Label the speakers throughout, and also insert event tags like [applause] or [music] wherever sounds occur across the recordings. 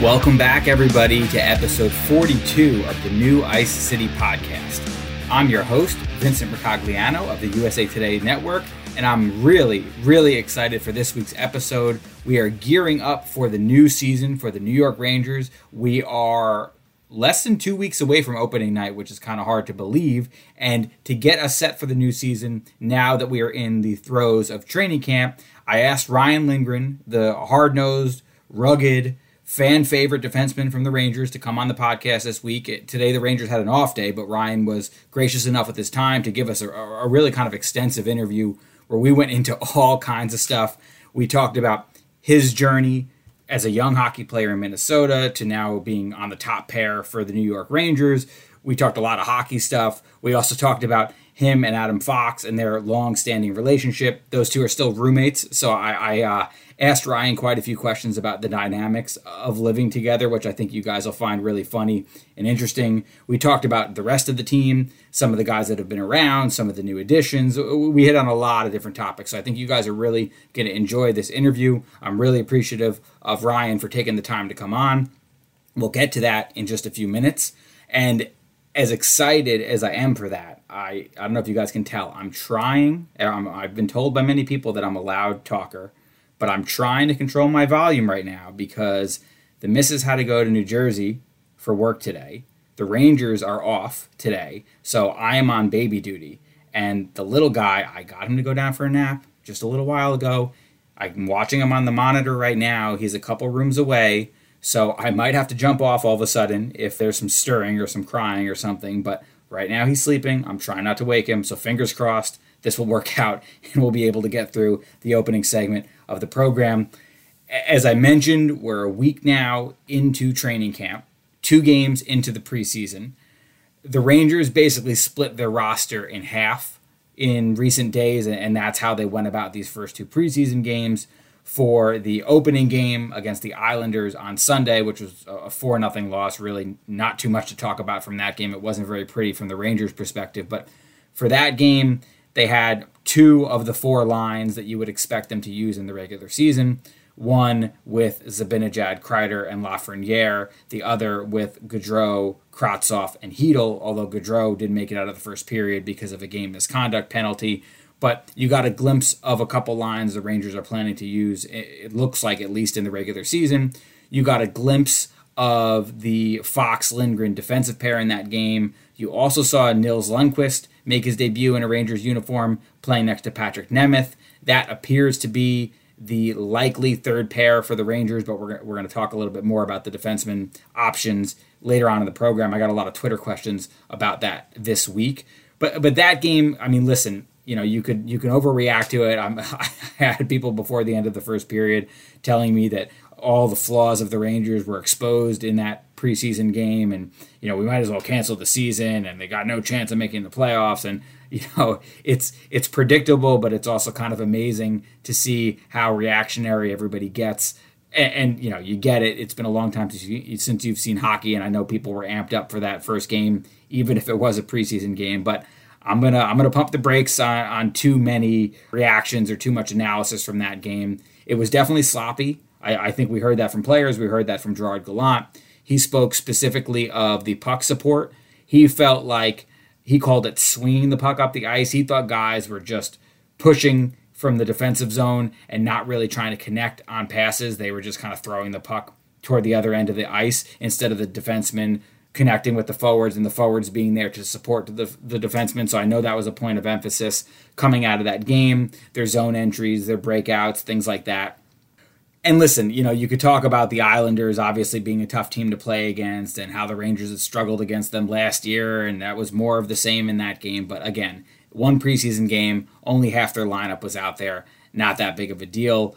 Speaker 1: Welcome back, everybody, to episode 42 of the new Ice City podcast. I'm your host, Vincent Mercogliano of the USA Today Network, and I'm really, really excited for this week's episode. We are gearing up for the new season for the New York Rangers. We are less than two weeks away from opening night, which is kind of hard to believe. And to get us set for the new season, now that we are in the throes of training camp, I asked Ryan Lindgren, the hard nosed, rugged, fan favorite defenseman from the Rangers to come on the podcast this week. Today, the Rangers had an off day, but Ryan was gracious enough with his time to give us a, a really kind of extensive interview where we went into [laughs] all kinds of stuff. We talked about his journey as a young hockey player in Minnesota to now being on the top pair for the New York Rangers. We talked a lot of hockey stuff. We also talked about him and Adam Fox and their long-standing relationship. Those two are still roommates, so I, I uh, asked Ryan quite a few questions about the dynamics of living together, which I think you guys will find really funny and interesting. We talked about the rest of the team, some of the guys that have been around, some of the new additions. We hit on a lot of different topics. So I think you guys are really going to enjoy this interview. I'm really appreciative of Ryan for taking the time to come on. We'll get to that in just a few minutes. And as excited as I am for that, I, I don't know if you guys can tell, I'm trying. i I've been told by many people that I'm a loud talker but I'm trying to control my volume right now because the missus had to go to New Jersey for work today. The Rangers are off today, so I am on baby duty. And the little guy, I got him to go down for a nap just a little while ago. I'm watching him on the monitor right now. He's a couple rooms away, so I might have to jump off all of a sudden if there's some stirring or some crying or something. But right now he's sleeping. I'm trying not to wake him, so fingers crossed this will work [laughs] out and we'll be able to get through the opening segment of the program. As I mentioned, we're a week now into training camp, two games into the preseason. The Rangers basically split their roster in half in recent days, and that's how they went about these first two preseason games. For the opening game against the Islanders on Sunday, which was a 4 0 loss, really not too much to talk about from that game. It wasn't very pretty from the Rangers' perspective, but for that game, they had two of the four lines that you would expect them to use in the regular season. One with Zibanejad, Kreider, and Lafreniere. The other with Goodrow, Kravtsov, and Chytil, although Goodrow didn't make it out of the first period because of a game misconduct penalty. But you got a glimpse of a couple lines the Rangers are planning to use, it looks like, at least in the regular season. You got a glimpse of the Fox Lindgren defensive pair in that game. You also saw Nils Lundkvist make his debut in a Rangers uniform playing next to Patrik Nemeth. That appears to be the likely third pair for the Rangers, but we're, we're going to talk a little bit more about the defenseman options later on in the program. I got a lot of Twitter questions about that this week. But but that game, I mean, listen, you know, you could you can overreact to it. I'm, [laughs] I had people before the end of the first period telling me that all the flaws of the Rangers were exposed in that preseason game, and you know we might as well cancel the season, and they got no chance of making the playoffs. And [laughs] you know it's it's predictable, but it's also kind of amazing to see how reactionary everybody gets. And, and you know you get it. It's been a long time since, you, since you've seen hockey, and I know people were amped up for that first game, even if it was a preseason game. But I'm gonna I'm gonna pump the brakes on, on too many reactions or too much analysis from that game. It was definitely sloppy. I, I think we heard that from players. We heard that from Gerard Gallant. He spoke specifically of the puck support. He felt like he called it swinging the puck up the ice. He thought guys were just pushing from the defensive zone and not really trying to connect on passes. They were just kind of throwing the puck toward the other end of the ice instead of the defenseman connecting with the forwards and the forwards being there to support the, the defensemen. So I know that was a point of emphasis coming out of that game. Their zone entries, their breakouts, things like that and listen, you know, you could talk about the Islanders obviously being a tough team to play against and how the Rangers had struggled against them last year, and that was more of the same in that game. But again, one preseason game, only half their lineup was out there, not that big of a deal.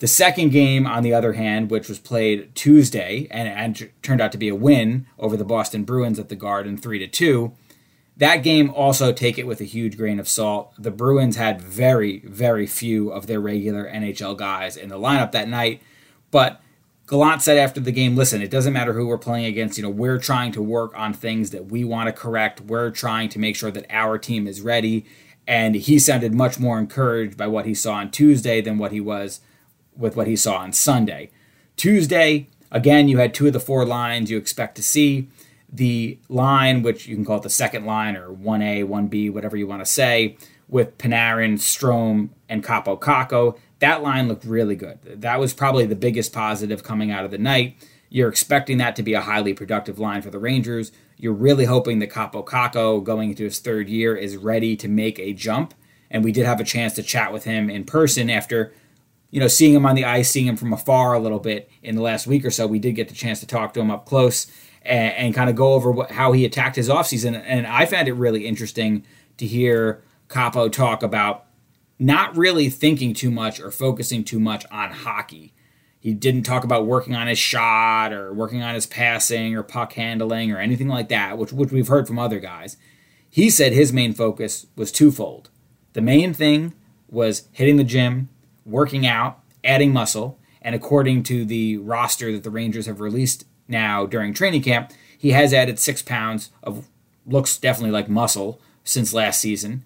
Speaker 1: The second game, on the other hand, which was played Tuesday and, and turned out to be a win over the Boston Bruins at the Garden, three to two. That game also take it with a huge grain of salt. The Bruins had very, very few of their regular NHL guys in the lineup that night, but Gallant said after the game, listen, it doesn't matter who we're playing against. You know, we're trying to work on things that we want to correct. We're trying to make sure that our team is ready. And he sounded much more encouraged by what he saw on Tuesday than what he was with what he saw on Sunday. Tuesday, again, you had two of the four lines you expect to see. The line, which you can call it the second line or 1A, 1B, whatever you want to say, with Panarin, Strome, and Kaapo Kakko, that line looked really good. That was probably the biggest positive coming out of the night. You're expecting that to be a highly productive line for the Rangers. You're really hoping that Kaapo Kakko, going into his third year, is ready to make a jump. And we did have a chance to chat with him in person after you know, seeing him on the ice, seeing him from afar a little bit in the last week or so, we did get the chance to talk to him up close and, and kind of go over what, how he attacked his offseason. And I found it really interesting to hear Kaapo talk about not really thinking too much or focusing too much on hockey. He didn't talk about working on his shot or working on his passing or puck handling or anything like that, which, which we've heard from other guys. He said his main focus was twofold. The main thing was hitting the gym, working out, adding muscle, and according to the roster that the Rangers have released now during training camp, he has added six pounds of looks definitely like muscle since last season.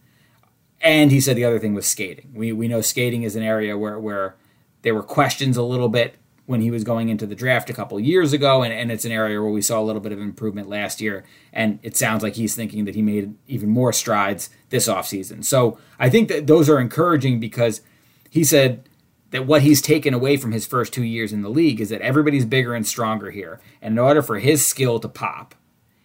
Speaker 1: And he said the other thing was skating. We, we know skating is an area where, where there were questions a little bit when he was going into the draft a couple years ago, and, and it's an area where we saw a little bit of improvement last year. And it sounds like he's thinking that he made even more strides this offseason. So I think that those are encouraging because he said that what he's taken away from his first two years in the league is that everybody's bigger and stronger here. And in order for his skill to pop,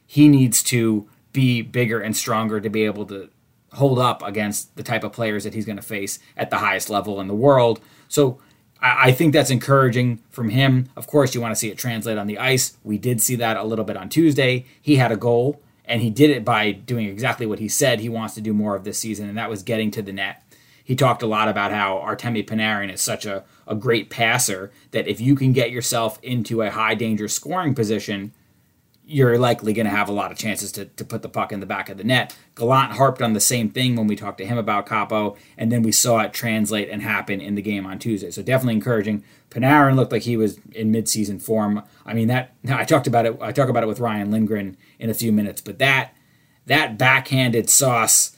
Speaker 1: he needs to be bigger and stronger to be able to hold up against the type of players that he's going to face at the highest level in the world. So I think that's encouraging from him. Of course, you want to see it translate on the ice. We did see that a little bit on Tuesday. He had a goal, and he did it by doing exactly what he said he wants to do more of this season, and that was getting to the net he talked a lot about how Artemi Panarin is such a, a great passer that if you can get yourself into a high danger scoring position, you're likely going to have a lot of chances to, to put the puck in the back of the net. Gallant harped on the same thing when we talked to him about Kaapo, and then we saw it translate and happen in the game on Tuesday. So definitely encouraging. Panarin looked like he was in midseason form. I mean that [laughs] I talked about it. I talk about it with Ryan Lindgren in a few minutes, but that that backhanded sauce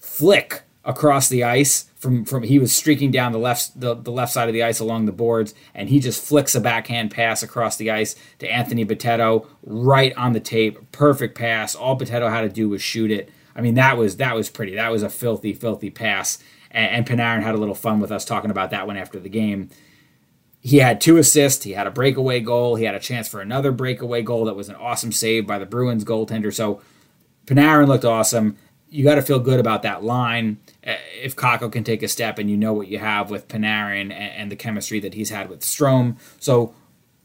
Speaker 1: flick across the ice from from he was streaking down the left the, the left side of the ice along the boards and he just flicks a backhand pass across the ice to Anthony Bitetto right on the tape. Perfect pass. All Bitetto had to do was shoot it. I mean that was that was pretty. That was a filthy filthy pass. And, and Panarin had a little fun with us talking about that one after the game. He had two assists. He had a breakaway goal. He had a chance for another breakaway goal that was an awesome save by the Bruins goaltender. So Panarin looked awesome you got to feel good about that line. Uh, if Kakko can take a step, and you know what you have with Panarin and, and the chemistry that he's had with Strome, so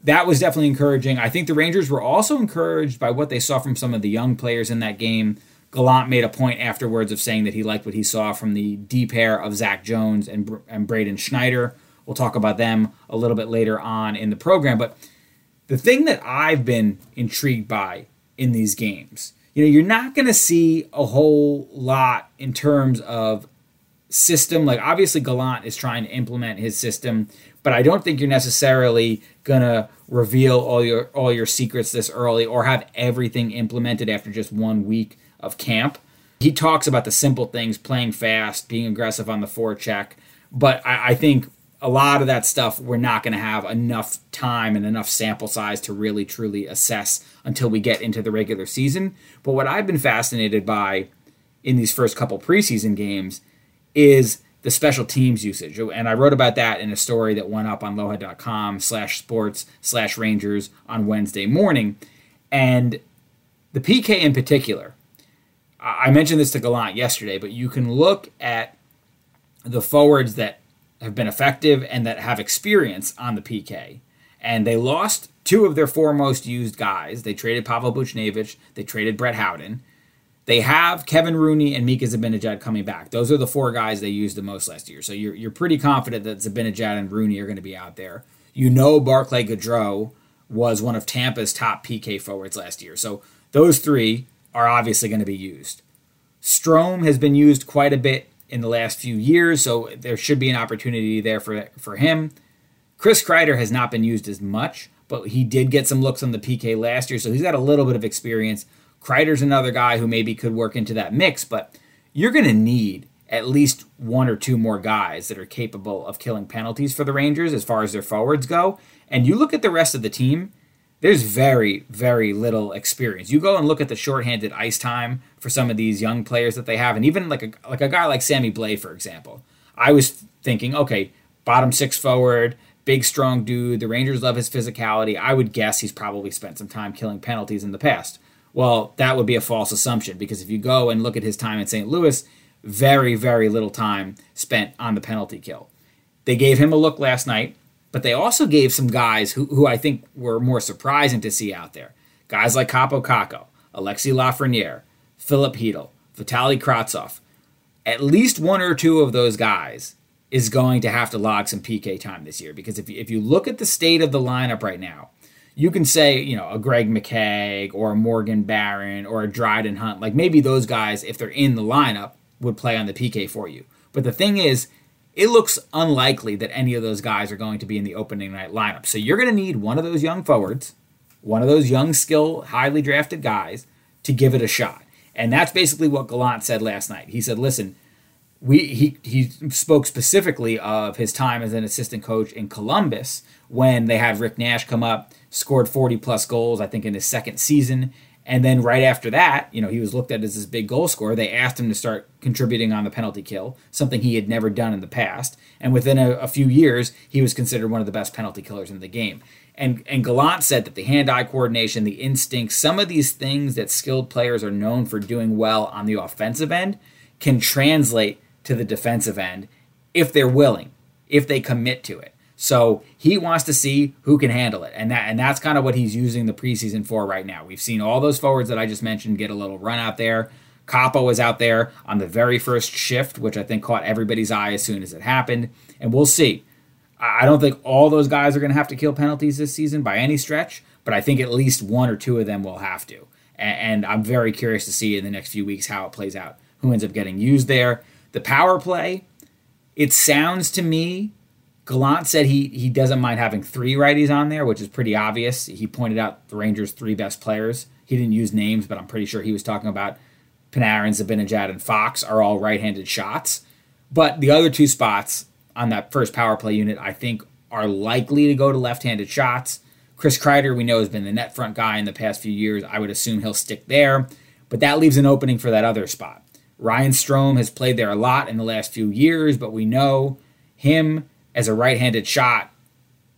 Speaker 1: that was definitely encouraging. I think the Rangers were also encouraged by what they saw from some of the young players in that game. Gallant made a point afterwards of saying that he liked what he saw from the D pair of Zac Jones and, and Braden Schneider. We'll talk about them a little bit later on in the program. But the thing that I've been intrigued by in these games you know, you're not going to see a whole lot in terms of system. Like, obviously, Gallant is trying to implement his system, but I don't think you're necessarily going to reveal all your all your secrets this early or have everything implemented after just one week of camp. He talks about the simple things, playing fast, being aggressive on the forecheck, but I, I think a lot of that stuff we're not going to have enough time and enough sample size to really truly assess until we get into the regular season. But what I've been fascinated by in these first couple preseason games is the special teams usage. And I wrote about that in a story that went up on lohud.com slash sports slash rangers on Wednesday morning. And the PK in particular, I mentioned this to Gallant yesterday, but you can look at the forwards that have been effective and that have experience on the PK. And they lost two of their four most used guys. They traded Pavel Buchnevich, they traded Brett Howden. They have Kevin Rooney and Mika Zibanejad coming back. Those are the four guys they used the most last year. So you're, you're pretty confident that Zibanejad and Rooney are going to be out there. You know Barclay Goodrow was one of Tampa's top PK forwards last year. So those three are obviously going to be used. Strome has been used quite a bit in the last few years, so there should be an opportunity there for for him. Chris Kreider has not been used as much, but he did get some looks on the PK last year, so he's got a little bit of experience. Kreider's another guy who maybe could work into that mix, but you're going to need at least one or two more guys that are capable of killing penalties for the Rangers as far as their forwards go. And you look at the rest of the team, there's very, very little experience. You go and look at the shorthanded ice time for some of these young players that they have, and even like a like a guy like Sammy Blais, for example. I was thinking, okay, bottom six forward, big strong dude. The Rangers love his physicality. I would guess he's probably spent some time killing penalties in the past. Well, that would be a false assumption because if you go and look at his time in St. Louis, very, very little time spent on the penalty kill. They gave him a look last night. But they also gave some guys who, who I think were more surprising to see out there. Guys like Kaapo Kakko, Alexi Lafreniere, Filip Chytil, Vitaly Kravtsov. At least one or two of those guys is going to have to log some PK time this year because if you, if you look at the state of the lineup right now, you can say, you know, a Greg McKegg or a Morgan Barron or a Dryden Hunt. Like maybe those guys, if they're in the lineup, would play on the PK for you. But the thing is, it looks unlikely that any of those guys are going to be in the opening night lineup. So you're going to need one of those young forwards, one of those young, skill, highly drafted guys to give it a shot. And that's basically what Gallant said last night. He said, listen, we he, he spoke specifically of his time as an assistant coach in Columbus when they had Rick Nash come up, scored 40 plus goals, I think, in his second season. And then right after that, you know, he was looked at as this big goal scorer. They asked him to start contributing on the penalty kill, something he had never done in the past. And within a, a few years, he was considered one of the best penalty killers in the game. And and Gallant said that the hand-eye coordination, the instinct, some of these things that skilled players are known for doing well on the offensive end can translate to the defensive end if they're willing, if they commit to it. So he wants to see who can handle it, and that and that's kind of what he's using the preseason for right now. We've seen all those forwards that I just mentioned get a little run out there. Kaapo was out there on the very first shift, which I think caught everybody's eye as soon as it happened, and we'll see. I don't think all those guys are going to have to kill penalties this season by any stretch, but I think at least one or two of them will have to. And, I'm very curious to see in the next few weeks how it plays out. Who ends up getting used there? The power play, it sounds to me Gallant said he he doesn't mind having three righties on there, which is pretty obvious. He pointed out the Rangers' three best players. He didn't use names, but I'm pretty sure he was talking about Panarin, Zibanejad, and Fox are all right-handed shots. But the other two spots on that first power play unit, I think, are likely to go to left-handed shots. Chris Kreider, we know, has been the net front guy in the past few years. I would assume he'll stick there, but that leaves an opening for that other spot. Ryan Strome has played there a lot in the last few years, but we know him as a right-handed shot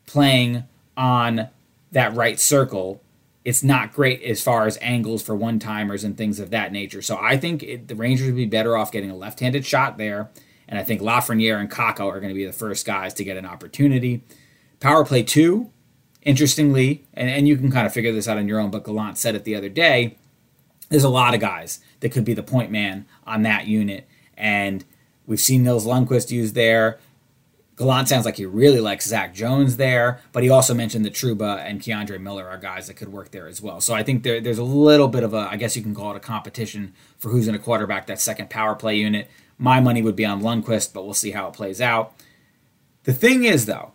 Speaker 1: playing on that right circle it's not great as far as angles for one timers and things of that nature. So I think it, the Rangers would be better off getting a left handed shot there. And I think Lafreniere and Kakko are going to be the first guys to get an opportunity. Power play two, interestingly, and, and you can kind of figure this out on your own, but Gallant said it the other day there's a lot of guys that could be the point man on that unit. And we've seen Nils Lundkvist used there. Gallant sounds like he really likes Zac Jones there, but he also mentioned that Trouba and K'Andre Miller are guys that could work there as well. So I think there, there's a little bit of a, I guess you can call it a competition for who's going to quarterback that second power play unit. My money would be on Lundkvist, but we'll see how it plays out. The thing is, though,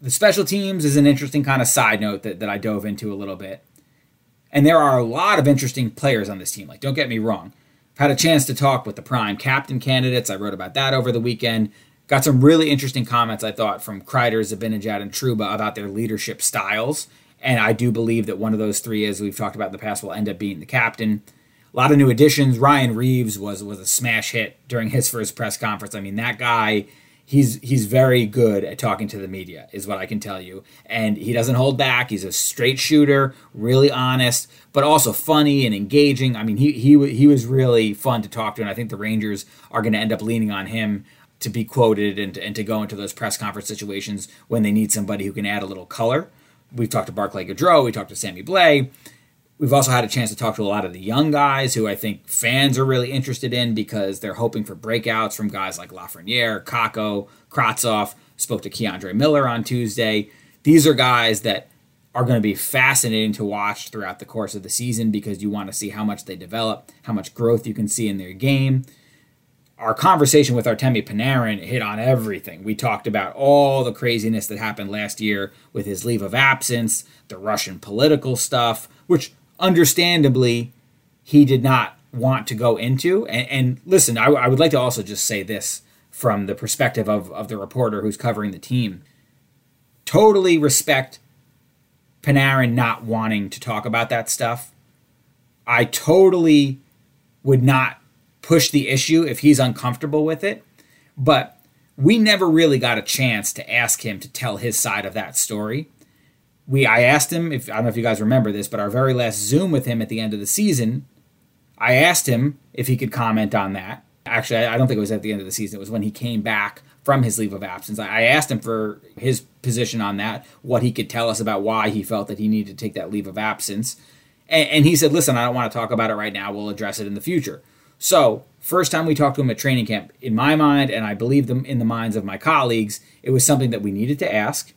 Speaker 1: the special teams is an interesting kind of side note that, that I dove into a little bit. And there are a lot of interesting players on this team. Like, don't get me wrong. I've had a chance to talk with the prime captain candidates. I wrote about that over the weekend. Got some really interesting comments, I thought, from Kreider, Zibanejad, and Trouba about their leadership styles. And I do believe that one of those three, as we've talked about in the past, will end up being the captain. A lot of new additions. Ryan Reaves was was a smash hit during his first press conference. I mean, that guy, he's he's very good at talking to the media, is what I can tell you. And he doesn't hold back. He's a straight shooter, really honest, but also funny and engaging. I mean, he he he was really fun to talk to, and I think the Rangers are going to end up leaning on him to be quoted and, and to go into those press conference situations when they need somebody who can add a little color. We've talked to Barclay Goodrow, we talked to Sammy Blais. We've also had a chance to talk to a lot of the young guys who I think fans are really interested in because they're hoping for breakouts from guys like Lafreniere, Kakko, Kravtsov. Spoke to K'Andre Miller on Tuesday. These are guys that are going to be fascinating to watch throughout the course of the season because you want to see how much they develop, how much growth you can see in their game our conversation with Artemi Panarin hit on everything. We talked about all the craziness that happened last year with his leave of absence, the Russian political stuff, which understandably he did not want to go into. And, and listen, I, I would like to also just say this from the perspective of, of the reporter who's covering the team. Totally respect Panarin not wanting to talk about that stuff. I totally would not push the issue if he's uncomfortable with it. But we never really got a chance to ask him to tell his side of that story. We I asked him if I don't know if you guys remember this, but our very last Zoom with him at the end of the season, I asked him if he could comment on that. Actually, I don't think it was at the end of the season. It was when he came back from his leave of absence. I asked him for his position on that, what he could tell us about why he felt that he needed to take that leave of absence. And, he said, Listen, I don't want to talk about it right now. We'll address it in the future. So, first time we talked to him at training camp, in my mind, and I believe them in the minds of my colleagues, it was something that we needed to ask,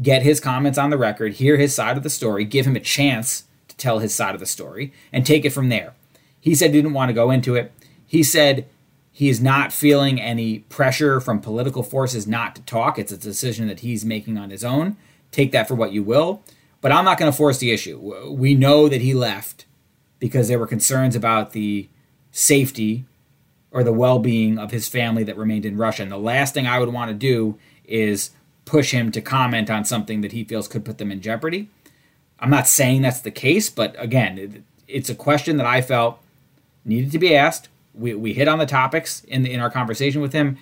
Speaker 1: get his comments on the record, hear his side of the story, give him a chance to tell his side of the story, and take it from there. He said he didn't want to go into it. He said he is not feeling any pressure from political forces not to talk. It's a decision that he's making on his own. Take that for what you will. But I'm not going to force the issue. We know that he left because there were concerns about the safety or the well being of his family that remained in Russia. And the last thing I would want to do is push him to comment on something that he feels could put them in jeopardy. I'm not saying that's the case, but again, it's a question that I felt needed to be asked. We, we hit on the topics in, the, in our conversation with him,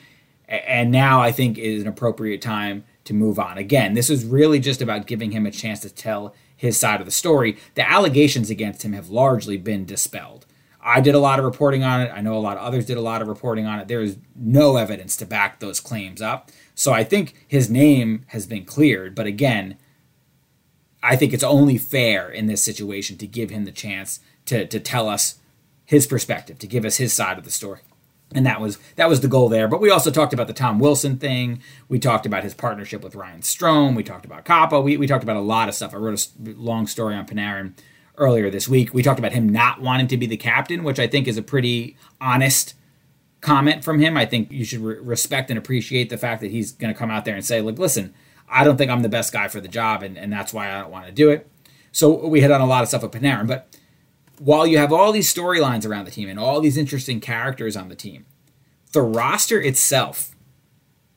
Speaker 1: and now I think is an appropriate time to move on. Again, this is really just about giving him a chance to tell his side of the story. The allegations against him have largely been dispelled. I did a lot of reporting on it. I know a lot of others did a lot of reporting on it. There is no evidence to back those claims up. So I think his name has been cleared. But again, I think it's only fair in this situation to give him the chance to, to tell us his perspective, to give us his side of the story. And that was that was the goal there. But we also talked about the Tom Wilson thing. We talked about his partnership with Ryan Strome. We talked about Kaapo. We, we talked about a lot of stuff. I wrote a long story on Panarin earlier this week. We talked about him not wanting to be the captain, which I think is a pretty honest comment from him. I think you should re- respect and appreciate the fact that he's going to come out there and say, look, listen, I don't think I'm the best guy for the job, and, and that's why I don't want to do it. So we hit on a lot of stuff with Panarin. But while you have all these storylines around the team and all these interesting characters on the team, the roster itself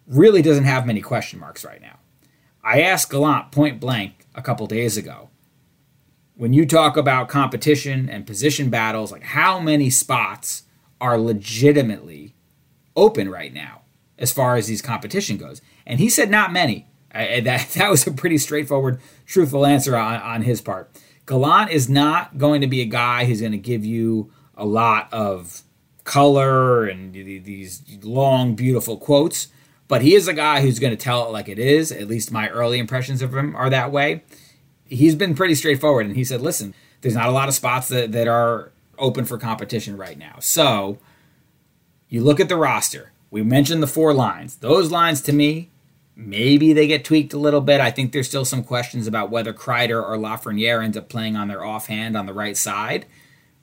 Speaker 1: really doesn't have many question marks right now. I asked Gallant point blank a couple days ago when you talk about competition and position battles, like how many spots are legitimately open right now as far as these competition goes? And he said not many. I, that [laughs] that was a pretty straightforward, truthful answer on, on his part. Gallant is not going to be a guy who's going to give you a lot of color and these long, beautiful quotes, but he is a guy who's going to tell it like it is. At least my early impressions of him are that way he's been pretty straightforward and he said, listen, there's not a lot of spots that, that are open for competition right now. So you look at the roster. We mentioned the four lines. Those lines to me, maybe they get tweaked a little bit. I think there's still some questions about whether Kreider or Lafreniere ends up playing on their offhand on the right side.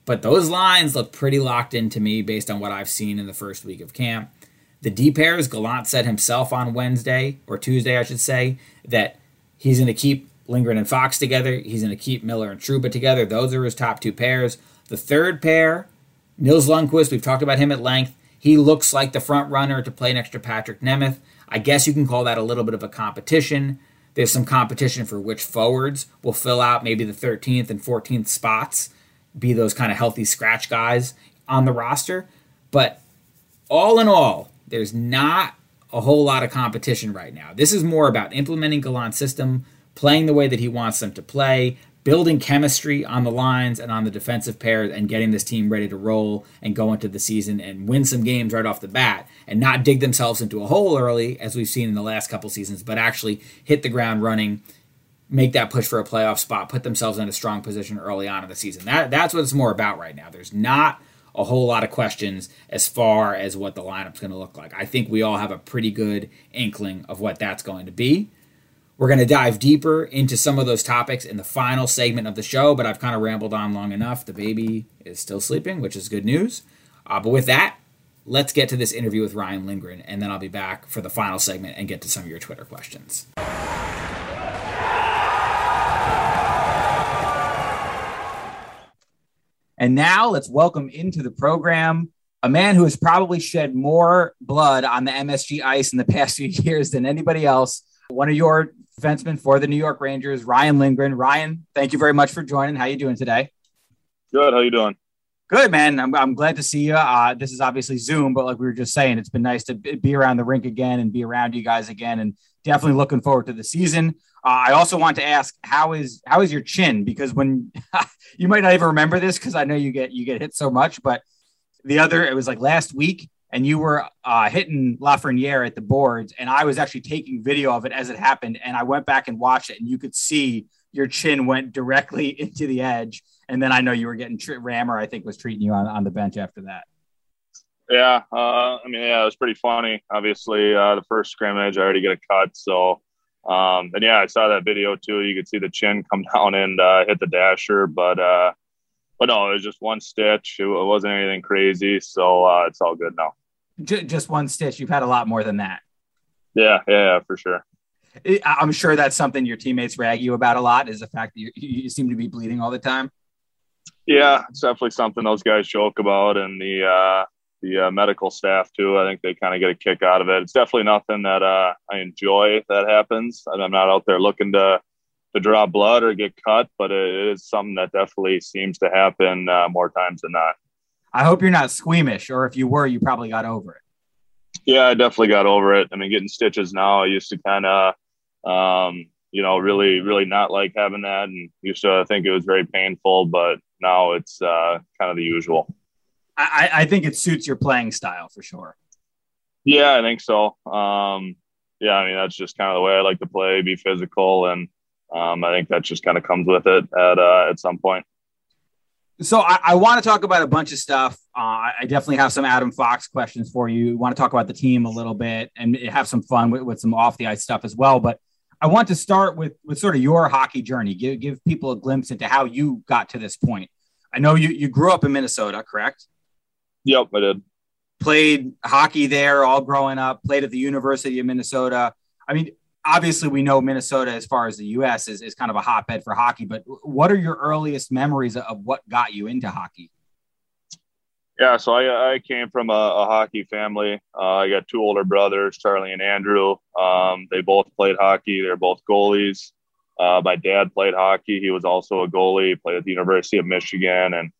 Speaker 1: But those lines look pretty locked in to me based on what I've seen in the first week of camp. The D pairs, Gallant said himself on Wednesday, or Tuesday, I should say, that he's going to keep Lindgren and Fox together. He's going to keep Miller and Trouba together. Those are his top two pairs. The third pair, Nils Lundkvist, we've talked about him at length. He looks like the front runner to play next to Patrik Nemeth. I guess you can call that a little bit of a competition. There's some competition for which forwards will fill out maybe the 13th and 14th spots, be those kind of healthy scratch guys on the roster. But all in all, there's not a whole lot of competition right now. This is more about implementing Gallant's system, playing the way that he wants them to play, building chemistry on the lines and on the defensive pair and getting this team ready to roll and go into the season and win some games right off the bat and not dig themselves into a hole early as we've seen in the last couple seasons, but actually hit the ground running, make that push for a playoff spot, put themselves in a strong position early on in the season. That that's what it's more about right now. There's not a whole lot of questions as far as what the lineup's going to look like. I think we all have a pretty good inkling of what that's going to be. We're going to dive deeper into some of those topics in the final segment of the show, but I've kind of rambled on long enough. The baby is still sleeping, which is good news. Uh, but with that, let's get to this interview with Ryan Lindgren, and then I'll be back for the final segment and get to some of your Twitter questions. And now let's welcome into the program a man who has probably shed more blood on the MSG ice in the past few [laughs] years than anybody else. One of your defenseman for the New York Rangers, Ryan Lindgren. Ryan, thank you very much for joining. How are you doing today?
Speaker 2: Good. How you doing?
Speaker 1: Good, man. I'm, I'm glad to see you. Uh, this is obviously Zoom, but like we were just saying, it's been nice to be around the rink again and be around you guys again, and definitely looking forward to the season. Uh, I also want to ask how is how is your chin? Because when [laughs] you might not even remember this, because I know you get you get hit so much, but the other it was like last week and you were uh, hitting Lafreniere at the boards, and I was actually taking video of it as it happened, and I went back and watched it, and you could see your chin went directly [laughs] into the edge, and then I know you were getting tri- Rammer, I think, was treating you on, on the bench after that.
Speaker 2: Yeah, uh, I mean, yeah, it was pretty funny. Obviously, uh, the first scrimmage, I already get a cut, so. Um, and yeah, I saw that video too. You could see the chin come [laughs] down and uh, hit the dasher, but uh, but no, it was just one stitch. It, wasn't anything crazy, so uh, it's all good now.
Speaker 1: Just one stitch. You've had a lot more than that.
Speaker 2: Yeah, yeah, yeah, for sure.
Speaker 1: I'm sure that's something your teammates rag you about a lot. Is the fact that you, you seem to be bleeding all the time.
Speaker 2: Yeah, it's definitely something those guys joke about, and the uh, the uh, medical staff too. I think they kind of get a kick out of it. It's definitely nothing that uh, I enjoy if that happens. And I'm not out there looking to to draw blood or get cut, but it is something that definitely seems to happen uh, more times than not.
Speaker 1: I hope you're not squeamish, or if you were, you probably got over it.
Speaker 2: Yeah, I definitely got over it. I mean, getting stitches now, I used to kind of, um, you know, really, really not like having that, and used to think it was very painful, but now it's uh, kind of the usual.
Speaker 1: I, I think it suits your playing style for sure.
Speaker 2: Yeah, I think so. Um, yeah, I mean that's just kind of the way I like to play, be physical, and um, I think that just kind of comes with it at uh, at some point.
Speaker 1: So I, I want to talk about a bunch of stuff. Uh, I definitely have some Adam Fox questions for you. I want to talk about the team a little bit and have some fun with, with some off the ice stuff as well. But I want to start with with sort of your hockey journey. Give give people a glimpse into how you got to this point. I know you you grew up in Minnesota, correct?
Speaker 2: Yep, I did.
Speaker 1: Played hockey there all growing up. Played at the University of Minnesota. I mean, obviously we know Minnesota, as far as the U.S., is, is kind of a hotbed for hockey. But what are your earliest memories of what got you into hockey?
Speaker 2: Yeah, so I, I came from a, a hockey family. Uh, I got two older brothers, Charlie and Andrew. Um, they both played hockey. They're both goalies. Uh, my dad played hockey. He was also a goalie. Played at the University of Michigan, and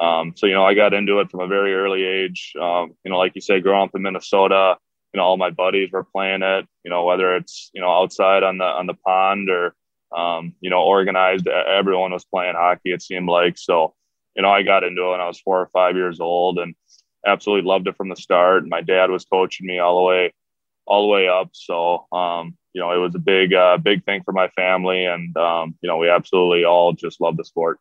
Speaker 2: um, so you know I got into it from a very early age. Um, you know, like you say, growing up in Minnesota, you know all my buddies were playing it you know whether it's you know outside on the on the pond or um, you know organized everyone was playing hockey it seemed like. So you know i got into it when i was four or five years old and absolutely loved it from the start. My dad was coaching me all the way all the way up. So um, you know it was a big uh, big thing for my family and um, you know we absolutely all just love the sport.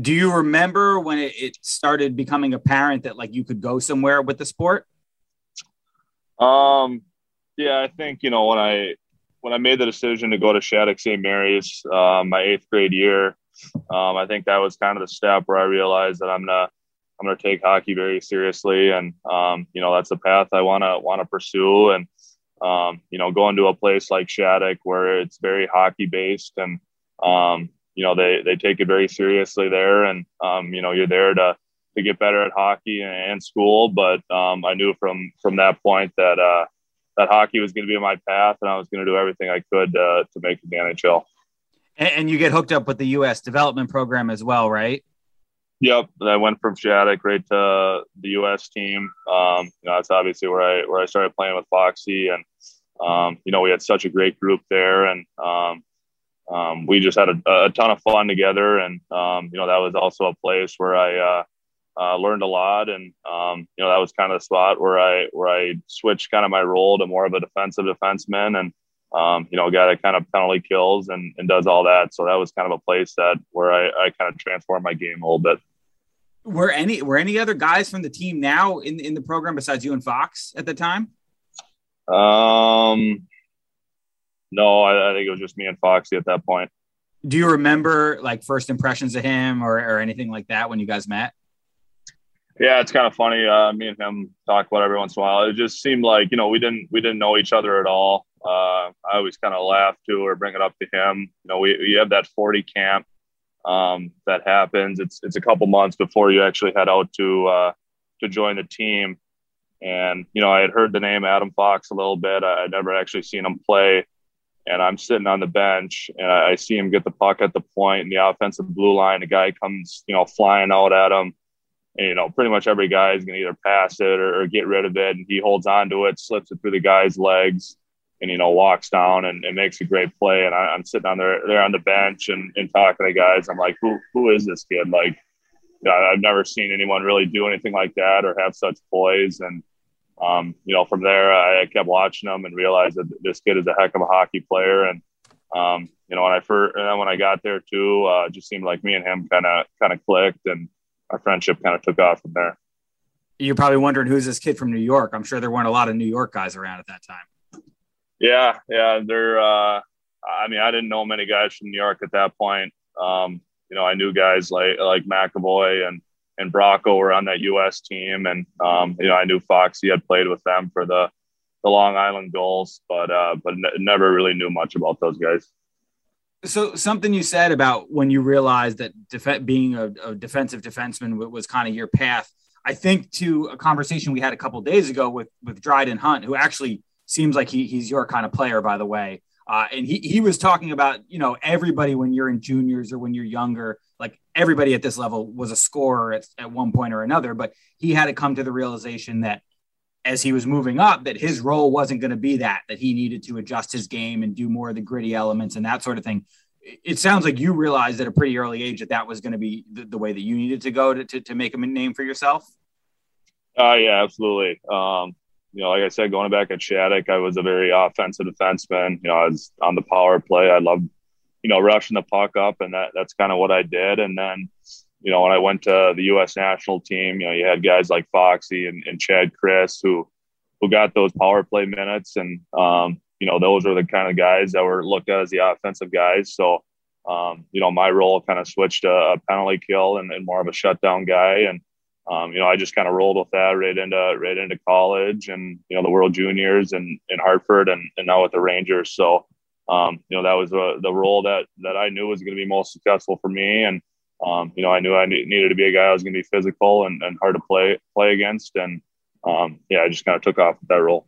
Speaker 1: Do you remember when it, it started becoming apparent that like you could go somewhere with the sport
Speaker 2: um, yeah, I think you know when I when I made the decision to go to Shattuck St. Mary's, uh, my eighth grade year, um, I think that was kind of the step where I realized that I'm gonna I'm gonna take hockey very seriously, and um, you know that's the path I wanna wanna pursue, and um, you know going to a place like Shattuck where it's very hockey based, and um, you know they they take it very seriously there, and um, you know you're there to to get better at hockey and school. But um, I knew from from that point that uh, that hockey was going to be my path, and I was going to do everything I could uh, to make the NHL.
Speaker 1: And you get hooked up with the U.S. development program as well, right?
Speaker 2: Yep, I went from Shattuck right to the U.S. team. Um, you know, that's obviously where I where I started playing with Foxy, and um, you know we had such a great group there, and um, um, we just had a, a, ton of fun together. And, um, you know, that was also a place where I uh, uh, learned a lot. And, um, you know, that was kind of the spot where I, where I switched kind of my role to more of a defensive defenseman and, um, you know, got a kind of penalty kills and, and does all that. So that was kind of a place that where I, I kind of transformed my game a little bit.
Speaker 1: Were any were any other guys from the team now in in the program besides you and Fox at the time?
Speaker 2: Um, no, I, I think it was just me and Foxy at that point.
Speaker 1: Do you remember like first impressions of him or, or anything like that when you guys met?
Speaker 2: Yeah, it's kind of funny. Uh, me and him talk about every once in a while. It just seemed like you know we didn't we didn't know each other at all. Uh, I always kind of laugh to or bring it up to him. You know, we, we have that 40 camp um, that happens. It's it's a couple months before you actually head out to uh, to join the team. And you know, I had heard the name Adam Fox a little bit. I, would never actually seen him play and I'm sitting on the bench and I, see him get the puck at the point in the offensive blue line. The guy comes, you know, flying out at him. You know, pretty much every guy is going to either pass it or, or, get rid of it. And he holds on to it, slips it through the guy's legs, and, you know, walks down and, and makes a great play. And I, am sitting on there, there on the bench and, and talking to guys. I'm like, who, who is this kid? Like, I've never seen anyone really do anything like that or have such poise. And, um, you know, from there, I kept watching him and realized that this kid is a heck of a hockey player. And, um, you know, when I first, and then when I got there too, uh, just seemed like me and him kind of, kind of clicked and our friendship kind of took off from there.
Speaker 1: You're probably wondering who's this kid from New York. I'm sure there weren't a lot of New York guys around at that time.
Speaker 2: Yeah. Yeah. They're, uh, I mean, I didn't know many guys from New York at that point. Um, you know, I knew guys like, like McAvoy and, and Bracco were on that U.S. team, and um, you know I knew Foxy had played with them for the the Long Island Gulls, but uh, but ne- never really knew much about those guys.
Speaker 1: So something you said about when you realized that def- being a, a, defensive defenseman was, kind of your path. I think to a conversation we had a couple days ago with with Dryden Hunt, who actually seems like he, he's your kind of player, by the way. Uh, and he, he was talking about, you know, everybody when you're in juniors or when you're younger, like everybody at this level was a scorer at, at one point or another, but he had to come to the realization that as he was moving up, that his role wasn't going to be that, that he needed to adjust his game and do more of the gritty elements and that sort of thing. It sounds like you realized at a pretty early age that that was going to be the, the way that you needed to go to, to, to make a name for yourself.
Speaker 2: Uh, yeah, absolutely. Um, you know, like I said, going back at Shattuck, I was a very offensive defenseman. You know, I was on the power play. I loved, you know, rushing the puck up, and that that's kind of what I did. And then, you know, when I went to the U.S. national team, you know, you had guys like Foxy and, and Chad Krys who who got those power play minutes, and um, you know, those were the kind of guys that were looked at as the offensive guys. So, um, you know, my role kind of switched to a penalty kill and, and more of a shutdown guy, and um, you know, I just kind of rolled with that right into right into college and you know the World Juniors and in Hartford and, and now with the Rangers. So um, you know that was the the role that that I knew was going to be most successful for me. And um, you know I knew I needed to be a guy I was going to be physical and, and hard to play play against. And um, yeah, I just kind of took off with that role.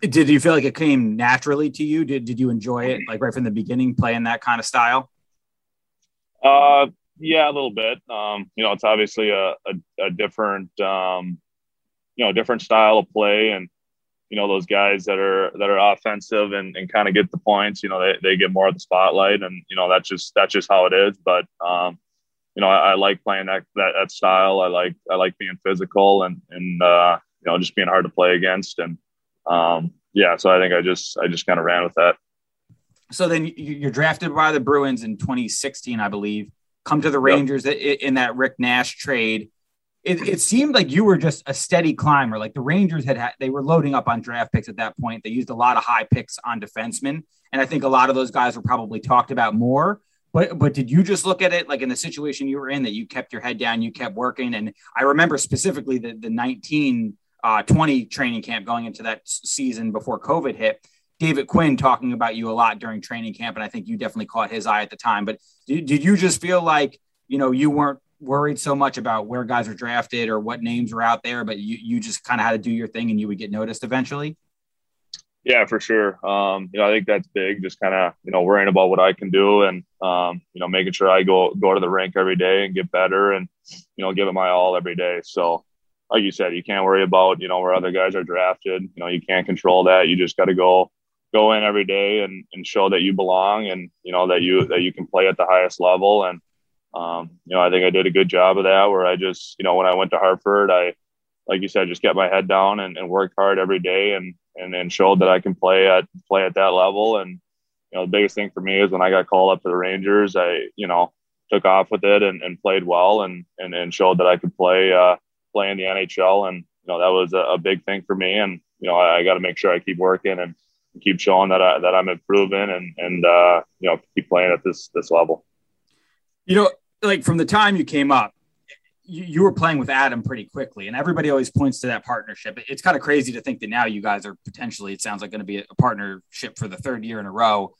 Speaker 1: Did you feel like it came naturally to you? Did Did you enjoy it like right from the beginning, playing that kind of style?
Speaker 2: Uh, yeah, a little bit. Um, you know, it's obviously a, a, a different, um, you know, different style of play, and you know those guys that are that are offensive and, and kind of get the points. You know, they, they get more of the spotlight, and you know that's just that's just how it is. But um, you know, I, I like playing that, that, that style. I like I like being physical and and uh, you know just being hard to play against. And um, yeah, so I think I just I just kind of ran with that.
Speaker 1: So then you're drafted by the Bruins in 2016, I believe come to the Rangers yep. in that Rick Nash trade. It, it, seemed like you were just a steady climber. Like the Rangers had, had, they were loading up on draft picks at that point. They used a lot of high picks on defensemen, and I think a lot of those guys were probably talked about more. But but did you just look at it like in the situation you were in that you kept your head down, you kept working? And I remember specifically the the 19 uh, 20 training camp going into that season before COVID hit David Quinn talking about you a lot during training camp, and I think you definitely caught his eye at the time. But did, did you just feel like you know you weren't worried so much about where guys were drafted or what names were out there, but you you just kind of had to do your thing and you would get noticed eventually?
Speaker 2: Yeah, for sure. Um, you know, I think that's big. Just kind of you know worrying about what I can do and um, you know making sure I go go to the rink every day and get better and you know give it my all every day. So like you said, you can't worry about, you know, where other guys are drafted. You know, you can't control that. You just got to go, go in every day and, and show that you belong and you know that you that you can play at the highest level and um, you know I think I did a good job of that where I just you know when I went to Hartford I like you said just kept my head down and, and worked hard every day and and then showed that I can play at play at that level. And you know the biggest thing for me is when I got called up to the Rangers I you know took off with it and, and played well and, and and showed that I could play uh, play in the NHL and you know that was a, a big thing for me. And you know I, I got to make sure I keep working and keep showing that I, that I'm improving and and uh, you know keep playing at this this level.
Speaker 1: You know, like from the time you came up, you, you were playing with Adam pretty quickly, and everybody always points to that partnership. It's kind of crazy to think that now you guys are potentially, it sounds like, going to be a partnership for the third year in a row.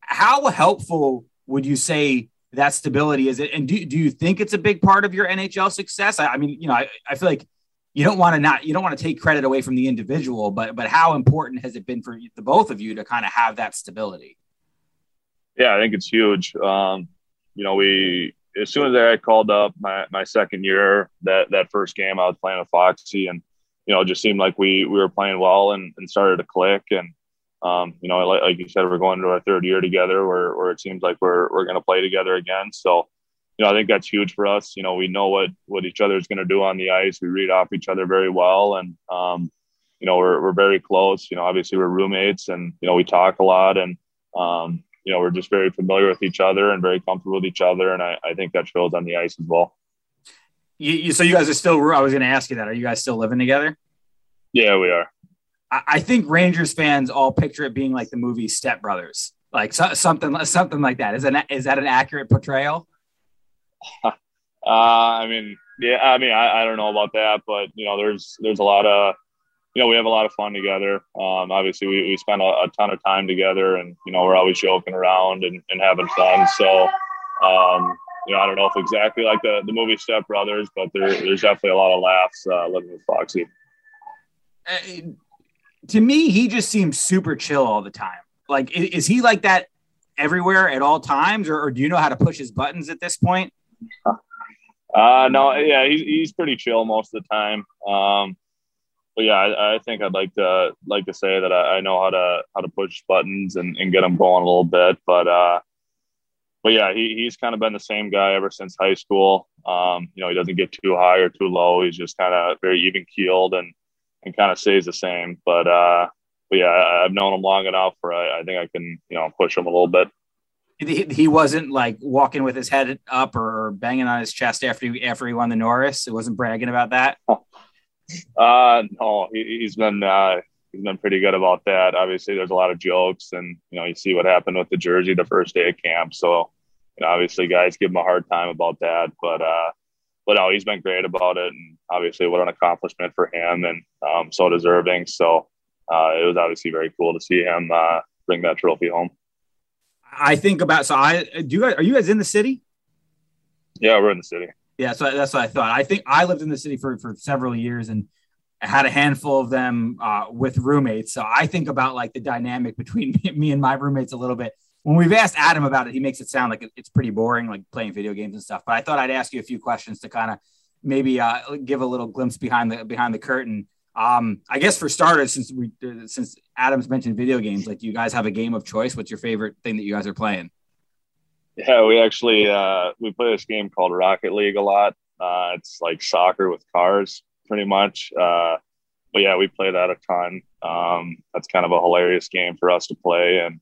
Speaker 1: How helpful would you say that stability is? It, and do, do you think it's a big part of your NHL success? I, I mean, you know, I, I feel like you don't want to not you don't want to take credit away from the individual, but but how important has it been for the both of you to kind of have that stability?
Speaker 2: Yeah, I think it's huge. Um, you know, we as soon as I called up my my second year, that that first game I was playing with Foxy, and you know, it just seemed like we we were playing well and, and started to click. And um, you know, like, like you said, we're going to our third year together, where where it seems like we're we're going to play together again. So you know, I think that's huge for us. You know, we know what what each other is going to do on the ice. We read off each other very well, and um, you know, we're we're very close. You know, obviously we're roommates, and you know, we talk a lot, and um, you know, we're just very familiar with each other and very comfortable with each other, and I, I think that shows on the ice as well.
Speaker 1: You, you, so you guys are still. I was going to ask you that. Are you guys still living together?
Speaker 2: Yeah, we are.
Speaker 1: I, I think Rangers fans all picture it being like the movie Step Brothers, like so, something something like that. Is that is that an accurate portrayal? [laughs]
Speaker 2: uh, I mean, yeah, I mean, I, I don't know about that, but you know, there's there's a lot of, you know, we have a lot of fun together. Um, obviously, we, we spend a, a, ton of time together, and you know, we're always joking around and, and having fun. So, um, you know, I don't know if exactly like the, the movie Step Brothers, but there, there's definitely a lot of laughs uh, living with Foxy.
Speaker 1: Uh, to me, he just seems super chill all the time. Like, is, is he like that everywhere at all times, or, or do you know how to push his buttons at this point?
Speaker 2: Uh, no, yeah, he's, he's pretty chill most of the time. Um, but yeah, I, I, think I'd like to like to say that I, I, know how to how to push buttons and, and get them going a little bit. But uh, but yeah, he, he's kind of been the same guy ever since high school. Um, you know, he doesn't get too high or too low. He's just kind of very even keeled and and kind of stays the same. But uh, but yeah, I, have known him long enough where I, I think I can you know push him a little bit
Speaker 1: he wasn't like walking with his head up or banging on his chest after he, after he won the Norris. It wasn't bragging about that. [laughs]
Speaker 2: Uh, no, he, has been uh, he's been pretty good about that. Obviously, there's a lot of jokes, and you know, you see what happened with the jersey the first day of camp. So, you know, obviously, guys give him a hard time about that, but uh, but no, he's been great about it, and obviously, what an accomplishment for him, and um, so deserving. So, uh, it was obviously very cool to see him uh, bring that trophy home.
Speaker 1: I think about so I do. You guys, are you guys in the city?
Speaker 2: Yeah, we're in the city.
Speaker 1: Yeah, so that's what I thought. I think I lived in the city for for several years and had a handful of them uh, with roommates. So I think about like the dynamic between [laughs] me and my roommates a little bit. When we've asked Adam about it, he makes it sound like it's pretty boring, like playing video games and stuff. But I thought I'd ask you a few questions to kind of maybe uh, give a little glimpse behind the behind the curtain um, I guess for starters, since we since Adams mentioned video games, like do you guys have a game of choice. What's your favorite thing that you guys are playing?
Speaker 2: Yeah, we actually uh, we play this game called Rocket League a lot. Uh, it's like soccer with cars, pretty much. Uh, but yeah, we play that a ton. Um, that's kind of a hilarious game for us to play, and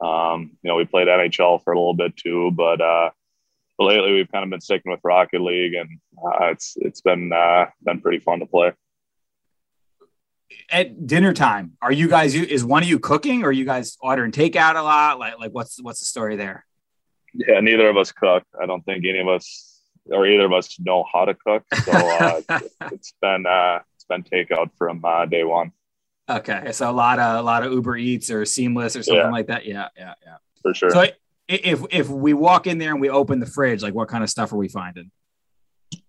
Speaker 2: um, you know we played NHL for a little bit too. But uh, but lately we've kind of been sticking with Rocket League, and uh, it's it's been uh, been pretty fun to play
Speaker 1: at dinner time, are you guys is one of you cooking or you guys ordering takeout a lot? Like like what's what's the story there?
Speaker 2: Yeah, neither of us cook. I don't think any of us or either of us know how to cook. So uh, [laughs] it's been uh, it's been takeout from uh, day one.
Speaker 1: Okay, so a lot of a lot of Uber Eats or Seamless or something yeah. like that. Yeah, yeah, yeah.
Speaker 2: For sure.
Speaker 1: So if if we walk in there and we open the fridge, like what kind of stuff are we finding?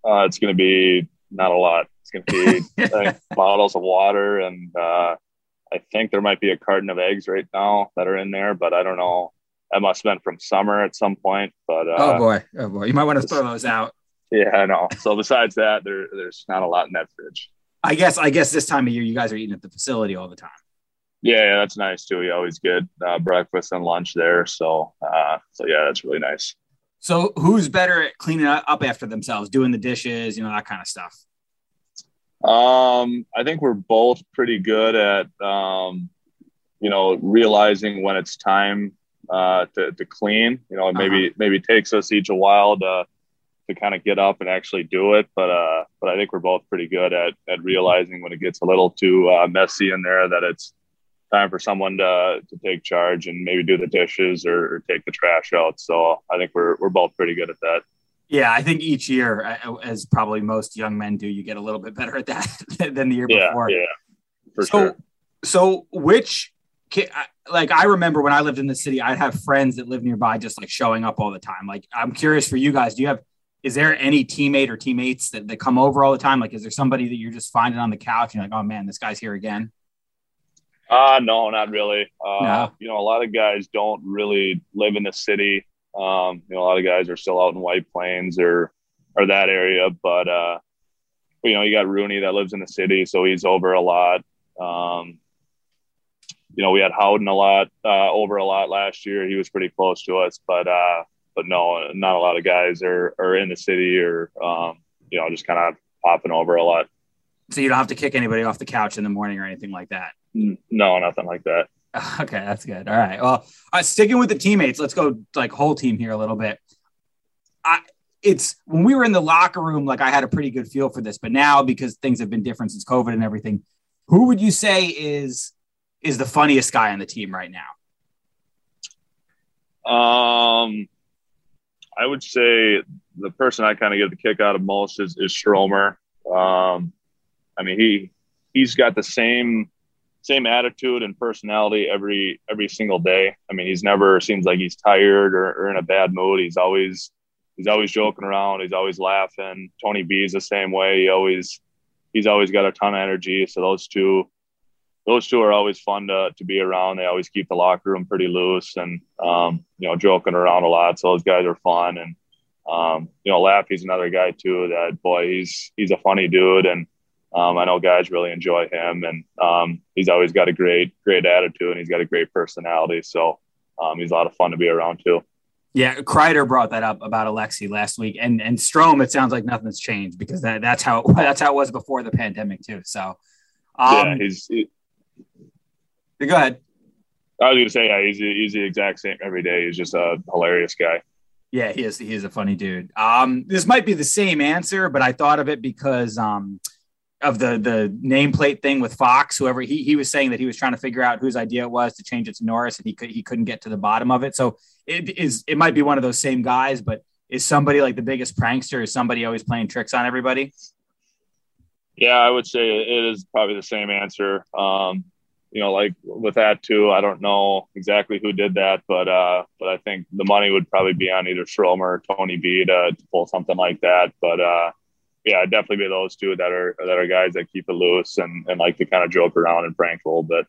Speaker 2: Uh, it's going to be not a lot. It's going to be [laughs] bottles of water, and uh, I think there might be a carton of eggs right now that are in there, but I don't know. That must have been from summer at some point. But uh,
Speaker 1: oh boy, oh boy, you might want to throw those out.
Speaker 2: Yeah, I know. So besides that, there, there's not a lot in that fridge.
Speaker 1: I guess I guess this time of year you guys are eating at the facility all the time.
Speaker 2: Yeah, yeah, that's nice too. We always get uh, breakfast and lunch there, so uh, so yeah, that's really nice.
Speaker 1: So, who's better at cleaning up after themselves, doing the dishes, you know, that kind of stuff?
Speaker 2: Um, I think we're both pretty good at, um, you know, realizing when it's time uh, to, to clean. You know, maybe uh-huh. maybe takes us each a while to to kind of get up and actually do it, but uh, but I think we're both pretty good at at realizing when it gets a little too uh, messy in there that it's time for someone to to take charge and maybe do the dishes or, or take the trash out. So I think we're we're both pretty good at that.
Speaker 1: Yeah, I think each year, uh, as probably most young men do, you get a little bit better at that [laughs] than the year
Speaker 2: yeah,
Speaker 1: before.
Speaker 2: Yeah, for
Speaker 1: so,
Speaker 2: sure.
Speaker 1: So, which like I remember when I lived in the city, I'd have friends that live nearby, just like showing up all the time. Like, I'm curious for you guys, do you have? Is there any teammate or teammates that, that come over all the time? Like, is there somebody that you're just finding on the couch and you're like, oh man, this guy's here again?
Speaker 2: Uh, no, not really. Uh, no. You know, a lot of guys don't really live in the city. Um, you know, a lot of guys are still out in White Plains or or that area, but uh, you know, you got Rooney that lives in the city, so he's over a lot. Um, you know, we had Howden a lot uh, over a lot last year. He was pretty close to us, but uh, but no, not a lot of guys are are in the city or um, you know, just kind of popping over a lot.
Speaker 1: So you don't have to kick anybody off the couch in the morning or anything like that.
Speaker 2: No, nothing like that. [laughs]
Speaker 1: Okay, that's good. All right. Well, uh, sticking with the teammates, let's go like whole team here a little bit. I it's when we were in the locker room, like I had a pretty good feel for this, but now because things have been different since COVID and everything, who would you say is is the funniest guy on the team right now?
Speaker 2: Um, I would say the person I kind of get the kick out of most is, is Stromer. Um, I mean, he he's got the same same attitude and personality every every single day. I mean, he's never seems like he's tired or, or in a bad mood. He's always he's always joking around. He's always laughing. Tony B is the same way. He always he's always got a ton of energy. So those two those two are always fun to, to be around. They always keep the locker room pretty loose and um, you know joking around a lot. So those guys are fun and um, you know Laffy's another guy too. That boy, he's he's a funny dude and um, I know guys really enjoy him, and um, he's always got a great, great attitude, and he's got a great personality. So um, he's a lot of fun to be around too.
Speaker 1: Yeah, Kreider brought that up about Alexi last week, and and Strome. It sounds like nothing's changed because that that's how [laughs] that's how it was before the pandemic too. So
Speaker 2: yeah, um, he's.
Speaker 1: Go ahead.
Speaker 2: I was going to say, yeah, he's he's the exact same every day. He's just a hilarious guy.
Speaker 1: Yeah, he is. He is a funny dude. Um, this might be the same answer, but I thought of it because um, of the the nameplate thing with Fox, whoever he he was saying that he was trying to figure out whose idea it was to change it to Norris, and he could he couldn't get to the bottom of it. So it is it might be one of those same guys, but is somebody like the biggest prankster? Is somebody always playing tricks on everybody?
Speaker 2: Yeah, I would say it is probably the same answer. Um, you know, like with that too, I don't know exactly who did that, but uh, but I think the money would probably be on either Stromer or Tony B to, to pull something like that. But uh, yeah, definitely be those two that are that are guys that keep it loose and, and like to kind of joke around and prank a little bit.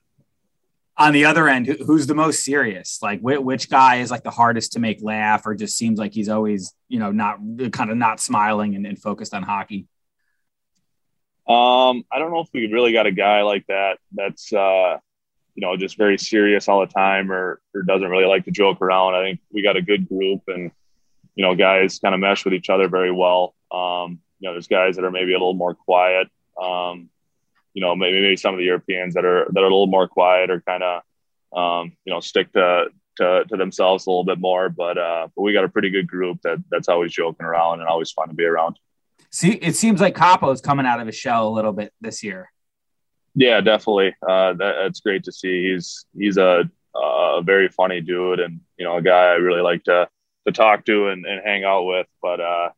Speaker 1: On the other end, who's the most serious? Like, which guy is like the hardest to make laugh, or just seems like he's always, you know, not kind of not smiling and, and focused on hockey?
Speaker 2: Um, I don't know if we really got a guy like that. That's uh, you know, just very serious all the time, or or doesn't really like to joke around. I think we got a good group, and you know, guys kind of mesh with each other very well. Um, you know, there's guys that are maybe a little more quiet. Um, you know, maybe maybe some of the Europeans that are that are a little more quiet or kind of um, you know stick to, to to themselves a little bit more. But uh, but we got a pretty good group that that's always joking around and always fun to be around.
Speaker 1: See, it seems like Kaapo is coming out of his shell a little bit this year.
Speaker 2: Yeah, definitely. Uh, that, that's great to see. He's he's a a very funny dude and you know a guy I really like to to talk to and, and hang out with. But uh,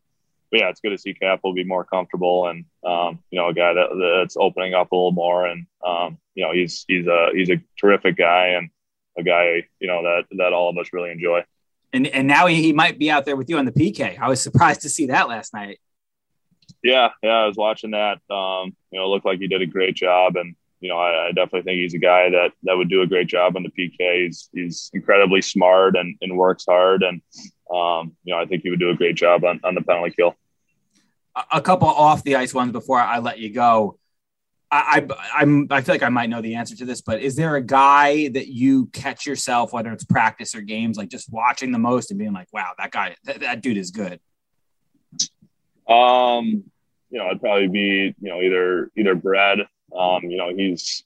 Speaker 2: but yeah, it's good to see Cap will be more comfortable and um, you know a guy that, that's opening up a little more and um, you know he's he's a he's a terrific guy and a guy you know that that all of us really enjoy.
Speaker 1: And and now he, he might be out there with you on the PK. I was [laughs] surprised to see that last night.
Speaker 2: Yeah, yeah, I was watching that. Um, you know, it looked like he did a great job, and you know, I, I, definitely think he's a guy that that would do a great job on the PK. He's he's incredibly smart and, and works hard, and um, you know, I think he would do a great job on, on the penalty kill.
Speaker 1: A couple off the ice ones before I let you go. I, I am I feel like I might know the answer to this, but is there a guy that you catch yourself, whether it's practice or games, like just watching the most and being like, "Wow, that guy, that, that dude is good."
Speaker 2: Um, you know, it'd probably be you know either either Bread. Um, you know, he's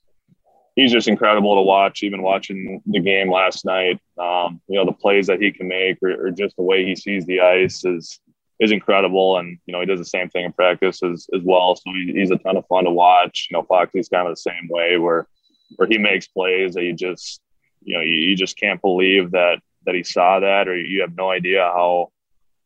Speaker 2: he's just incredible to watch. Even watching the game last night, um, you know, the plays that he can make or, or just the way he sees the ice is is incredible. And, you know, he does the same thing in practice as, as well. So he, he's a ton of fun to watch. You know, Foxy's kind of the same way where, where he makes plays that you just, you know, you, you just can't believe that, that he saw that, or you have no idea how,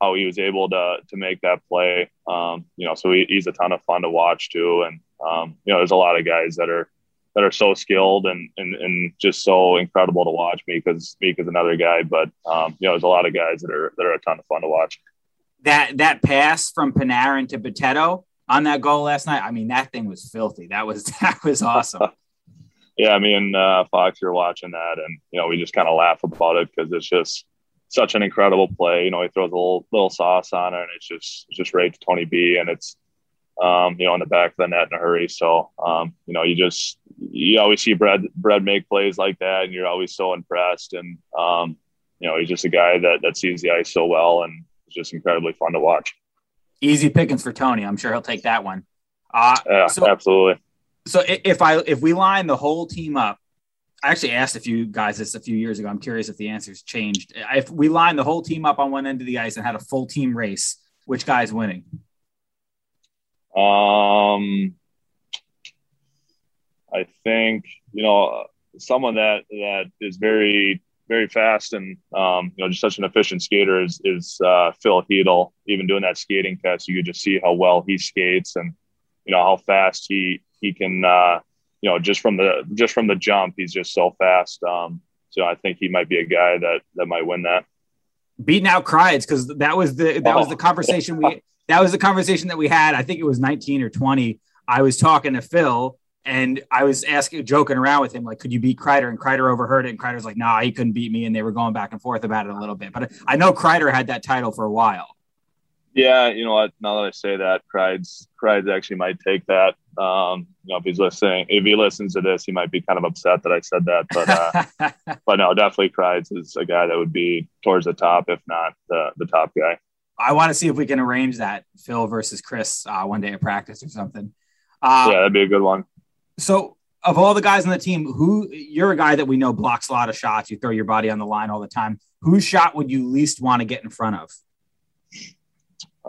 Speaker 2: how he was able to, to make that play. Um, you know, so he, he's a ton of fun to watch too. And, um, you know, there's a lot of guys that are, that are so skilled and, and, and just so incredible to watch me because Meek is another guy, but, um, you know, there's a lot of guys that are, that are a ton of fun to watch
Speaker 1: that that pass from Panarin to Potato on that goal last night. I mean, that thing was filthy. That was [laughs] that was awesome. [laughs]
Speaker 2: yeah, me and uh, Fox are watching that, and you know, we just kind of laugh about it because it's just such an incredible play. You know, he throws a little little sauce on it, and it's just it's just right to Tony B, and it's um, you know in the back of the net in a hurry. So um, you know, you just you always see Bread Bread make plays like that, and you're always so impressed. And um, you know, he's just a guy that that sees the ice so well, and it's just incredibly fun to watch.
Speaker 1: Easy pickings for Tony. I'm sure he'll take that one. Uh,
Speaker 2: yeah, so, absolutely.
Speaker 1: So if I if we line the whole team up, I actually asked a few guys this a few years ago. I'm curious if the answers changed. If we lined the whole team up on one end of the ice and had a full team race, which guy's winning?
Speaker 2: Um, I think you know someone that that is very very fast and um, you know just such an efficient skater is is uh, Phil Chytil. Even doing that skating test, you could just see how well he skates and you know how fast he he can uh, you know just from the just from the jump, he's just so fast. Um, so I think he might be a guy that that might win that.
Speaker 1: Beating out Kreides because that was the that oh. was the conversation we [laughs] that was the conversation that we had. I think it was 19 or 20. I was talking to Phil and I was asking, joking around with him, like, could you beat Kreider? And Kreider overheard it. And Kreider's like, nah, he couldn't beat me. And they were going back and forth about it a little bit. But I know Kreider had that title for a while.
Speaker 2: Yeah, you know what? Now that I say that, Kreides, Kreides actually might take that. Um, you know, if he's listening, if he listens to this, he might be kind of upset that I said that. But, uh, [laughs] but no, definitely Kreides is a guy that would be towards the top, if not the the top guy.
Speaker 1: I want to see if we can arrange that Phil versus Chris uh, one day at practice or something. Uh,
Speaker 2: yeah, that'd be a good one.
Speaker 1: So, of all the guys on the team, who you're a guy that we know blocks a lot of shots. You throw your body on the line all the time. Whose shot would you least want to get in front of?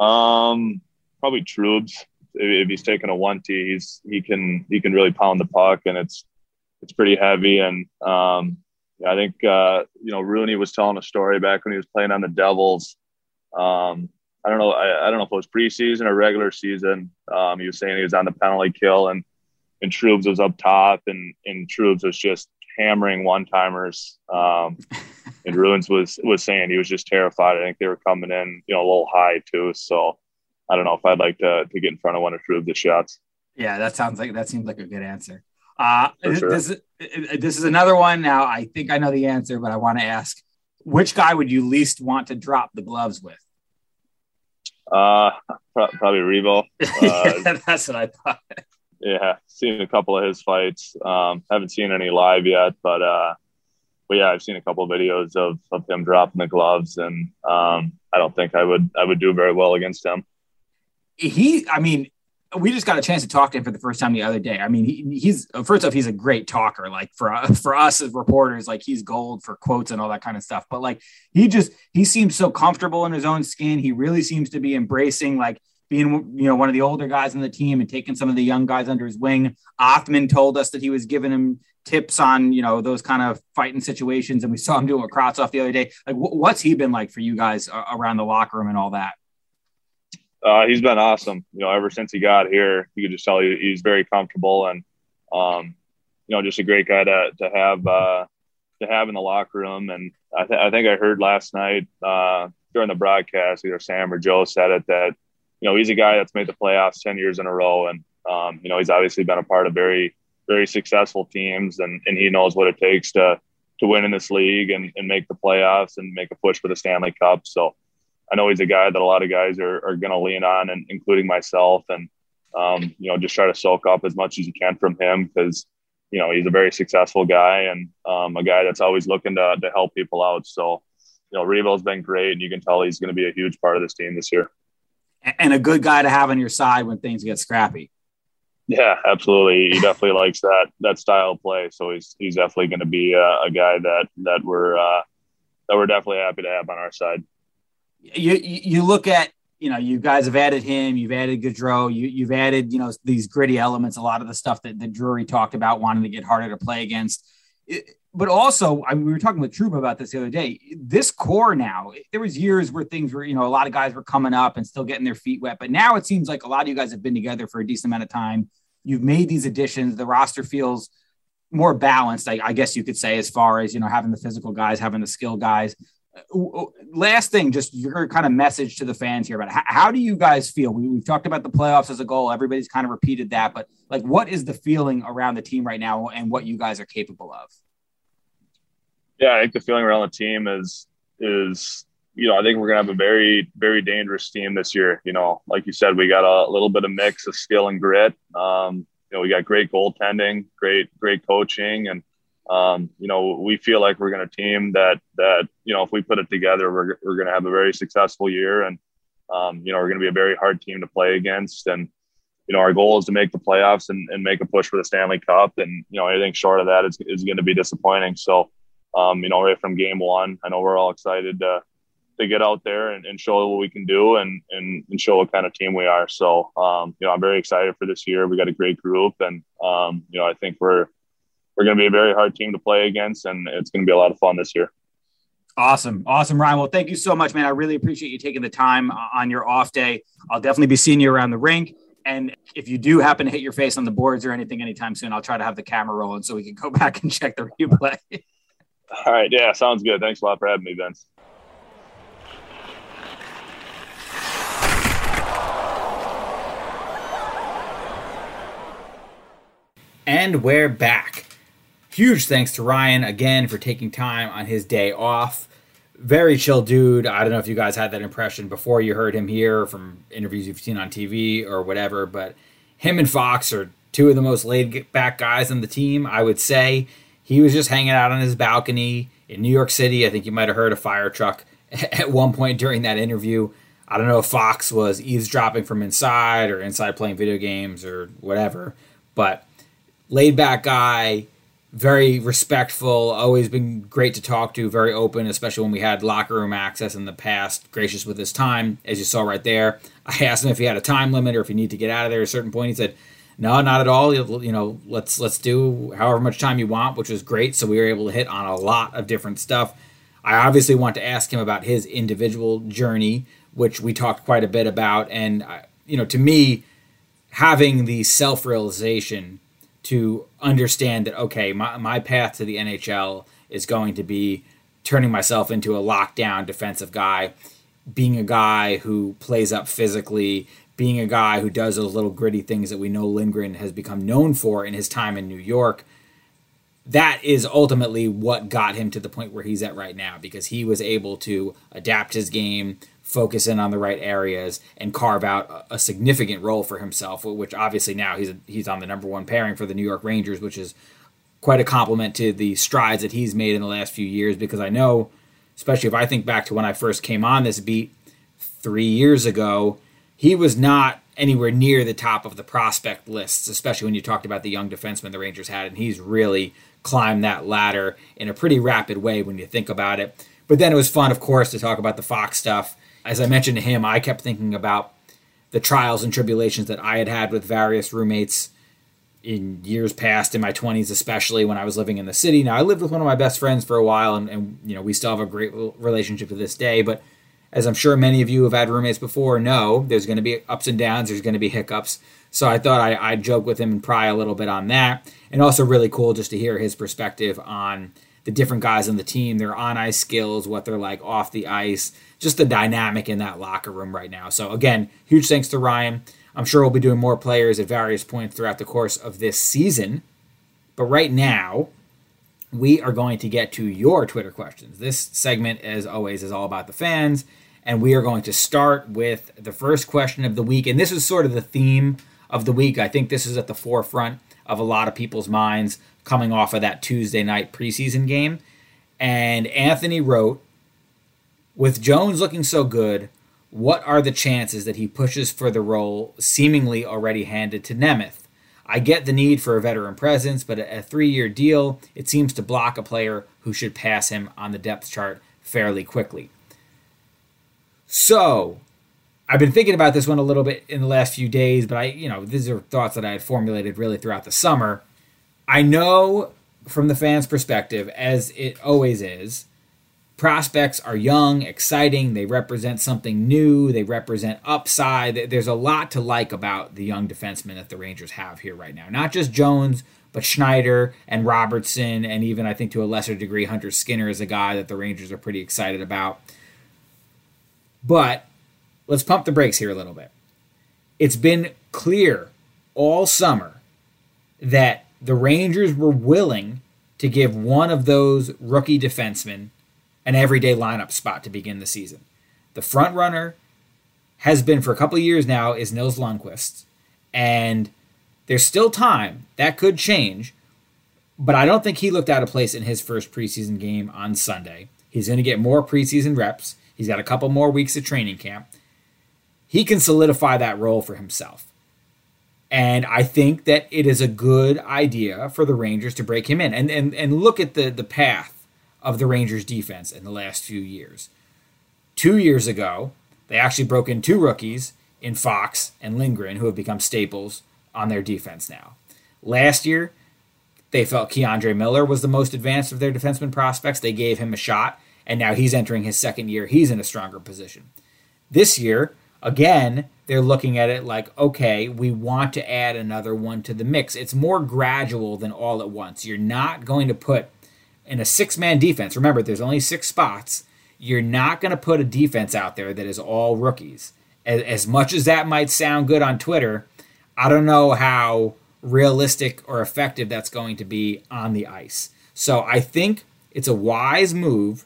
Speaker 2: Um, probably Trubs. If he's taking a one T, he's he can he can really pound the puck, and it's it's pretty heavy. And um, yeah, I think uh, you know Rooney was telling a story back when he was playing on the Devils. Um, I don't know. I, I don't know if it was preseason or regular season. Um, he was saying he was on the penalty kill and and Trubs was up top, and and Trubs was just hammering one timers. Um, and [laughs] Ruins was was saying he was just terrified. I think they were coming in, you know, a little high too. So I don't know if I'd like to to get in front of one or two of the shots.
Speaker 1: Yeah, that sounds like that seems like a good answer. Uh, sure. this, this is another one. Now I think I know the answer, but I want to ask: Which guy would you least want to drop the gloves with?
Speaker 2: Uh, probably Reavo. [laughs] Uh,
Speaker 1: yeah, that's what I thought
Speaker 2: yeah, seen a couple of his fights. Um, haven't seen any live yet, but uh, but yeah, I've seen a couple of videos of, of him dropping the gloves, and um, I don't think I would I would do very well against him.
Speaker 1: He, I mean, we just got a chance to talk to him for the first time the other day. I mean, he, he's first off, he's a great talker. Like for [laughs] for us as reporters, like he's gold for quotes and all that kind of stuff. But like he just he seems so comfortable in his own skin. He really seems to be embracing like being you know one of the older guys on the team and taking some of the young guys under his wing. Othmann told us that he was giving him tips on you know those kind of fighting situations, and we saw him doing with off the other day. Like, what's he been like for you guys uh, around the locker room and all that?
Speaker 2: Uh, he's been awesome. You know, ever since he got here, you could just tell you he's very comfortable and, um, you know, just a great guy to to have uh, to have in the locker room. And I, th- I think I heard last night uh, during the broadcast, either Sam or Joe said it that you know, he's a guy that's made the playoffs 10 years in a row. And, um, you know, he's obviously been a part of very, very successful teams and, and he knows what it takes to, to win in this league and, and make the playoffs and make a push for the Stanley Cup. So I know he's a guy that a lot of guys are, are going to lean on and including myself. And, um, you know, just try to soak up as much as you can from him because, you know, he's a very successful guy and um, a guy that's always looking to, to help people out. So, you know, Reavo's been great and you can tell he's going to be a huge part of this team this year.
Speaker 1: And a good guy to have on your side when things get scrappy.
Speaker 2: Yeah, absolutely. He definitely [laughs] likes that that style of play. So he's he's definitely going to be a, a, guy that that we're uh, that we're definitely happy to have on our side.
Speaker 1: You you look at you know you guys have added him, you've added Goodrow, you you've added you know these gritty elements, a lot of the stuff that that Drury talked about, wanting to get harder to play against. It, but also, I mean, we were talking with Trouba about this the other day. This core now, there was years where things were, you know, a lot of guys were coming up and still getting their feet wet. But now it seems like a lot of you guys have been together for a decent amount of time. You've made these additions. The roster feels more balanced, I, I guess you could say, as far as you know, having the physical guys, having the skill guys. Uh, last thing, just your kind of message to the fans here about how, how do you guys feel? We, we've talked about the playoffs as a goal. Everybody's kind of repeated that, but like, what is the feeling around the team right now, and what you guys are capable of?
Speaker 2: Yeah, I think the feeling around the team is is you know I think we're gonna have a very very dangerous team this year. You know, like you said, we got a, little bit of mix of skill and grit. Um, you know, we got great goaltending, great great coaching, and um, you know we feel like we're gonna team that that you know if we put it together, we're we're gonna have a very successful year, and um, you know we're gonna be a very hard team to play against, and you know, our goal is to make the playoffs and, and make a push for the Stanley Cup. And, you know, anything short of that is, is going to be disappointing. So, um, you know, right from game one, I know we're all excited to, to get out there and, and show what we can do and, and, and, show what kind of team we are. So, um, you know, I'm very excited for this year. We got a great group and, um, you know, I think we're, we're going to be a very hard team to play against and it's going to be a lot of fun this year.
Speaker 1: Awesome. Awesome, Ryan. Well, thank you so much, man. I really appreciate you taking the time uh, on your off day. I'll definitely be seeing you around the rink. And if you do happen to hit your face on the boards or anything anytime soon, I'll try to have the camera rolling so we can go [laughs] back and check the replay.
Speaker 2: All right. Yeah, sounds good. Thanks a lot for having me, Vince.
Speaker 1: And we're back. Huge thanks to Ryan again for taking time on his day off. Very chill dude. I don't know if you guys had that impression before you heard him here from interviews you've seen on TV or whatever, but him and Fox are two of the most laid back guys on the team, I would say. He was just hanging out on his balcony in New York City. I think you might have heard a fire truck [laughs] at one point during that interview. I don't know if Fox was eavesdropping from inside or inside playing video games or whatever, but laid back guy, very respectful, always been great to talk to, very open, especially when we had locker room access in the past, gracious with his time, as you saw right there. [laughs] I asked him if he had a time limit or if he needed to get out of there at a certain point. He said, no, not at all. You know, let's let's do however much time you want, which was great. So we were able to hit on a lot of different stuff. I obviously want to ask him about his individual journey, which we talked quite a bit about, and uh, you know, to me, having the self realization to understand that okay, my my path to the NHL is going to be turning myself into a lockdown defensive guy, being a guy who plays up physically, being a guy who does those little gritty things that we know Lindgren has become known for in his time in New York, that is ultimately what got him to the point where he's at right now because he was able to adapt his game, focus in on the right areas, and carve out a, significant role for himself. Which obviously now he's he's on the number one pairing for the New York Rangers, which is quite a compliment to the strides that he's made in the last few years. Because I know, especially if I think back to when I first came on this beat three years ago, he was not anywhere near the top of the prospect lists, especially when you talked about the young defenseman the Rangers had, and he's really climbed that ladder in a pretty rapid way when you think about it. But then it was fun, of course, to talk about the Fox stuff. As I mentioned to him, I kept thinking about the trials and tribulations that I had had with various roommates in years past, in my 20s, especially when I was living in the city. Now, I lived with one of my best friends for a while, and, and you know, we still have a great relationship to this day, but as I'm sure many of you have had roommates before know, there's going to be ups and downs, there's going to be hiccups. So I thought I, I'd joke with him and pry a little bit on that. And also, really cool just to hear his perspective on the different guys on the team, their on ice skills, what they're like off the ice, just the dynamic in that locker room right now. So, again, huge thanks to Ryan. I'm sure we'll be doing more players at various points throughout the course of this season. But right now, we are going to get to your Twitter questions. This segment, as always, is all about the fans and we are going to start with the first question of the week. And this is sort of the theme of the week. I think this is at the forefront of a lot of people's minds coming off of that Tuesday night preseason game. And Anthony wrote, with Jones looking so good, what are the chances that he pushes for the role seemingly already handed to Nemeth? I get the need for a veteran presence, but a three year deal, it seems to block a player who should pass him on the depth chart fairly quickly. So, I've been thinking about this one a little bit in the last few days, but I, you know, these are thoughts that I had formulated really throughout the summer. I know from the fans' perspective, as it always is, prospects are young, exciting, they represent something new, they represent upside. There's a lot to like about the young defensemen that the Rangers have here right now. Not just Jones, but Schneider and Robertson, and even I think to a lesser degree, Hunter Skinner is a guy that the Rangers are pretty excited about. But let's pump the brakes here a little bit. It's been clear all summer that the Rangers were willing to give one of those rookie defensemen an everyday lineup spot to begin the season. The front runner has been for a couple of years now is Nils Lundkvist, and there's still time that could change, but I don't think he looked out of place in his first preseason game on Sunday. He's going to get more preseason reps. He's got a couple more weeks of training camp. He can solidify that role for himself. And I think that it is a good idea for the Rangers to break him in and, and, and look at the, the path of the Rangers defense in the last few years. Two years ago, they actually broke in two rookies in Fox and Lindgren, who have become staples on their defense now. Last year, they felt K'Andre Miller was the most advanced of their defenseman prospects. They gave him a shot, and now he's entering his second year. He's in a stronger position. This year, again, they're looking at it like, okay, we want to add another one to the mix. It's more gradual than all at once. You're not going to put in a six man defense, remember, there's only six spots. You're not going to put a defense out there that is all rookies. As, as much as that might sound good on Twitter, I don't know how realistic or effective that's going to be on the ice. So I think it's a wise move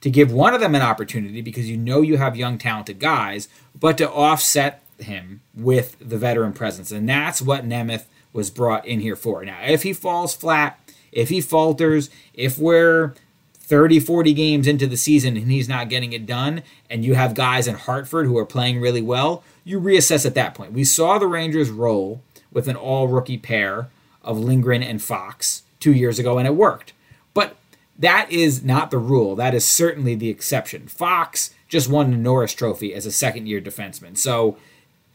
Speaker 1: to give one of them an opportunity because you know you have young, talented guys, but to offset him with the veteran presence. And that's what Nemeth was brought in here for. Now, if he falls flat, if he falters, if we're 30, 40 games into the season and he's not getting it done, and you have guys in Hartford who are playing really well, you reassess at that point. We saw the Rangers roll with an all rookie pair of Lindgren and Fox two years ago, and it worked. But that is not the rule. That is certainly the exception. Fox just won the Norris Trophy as a second year defenseman. So,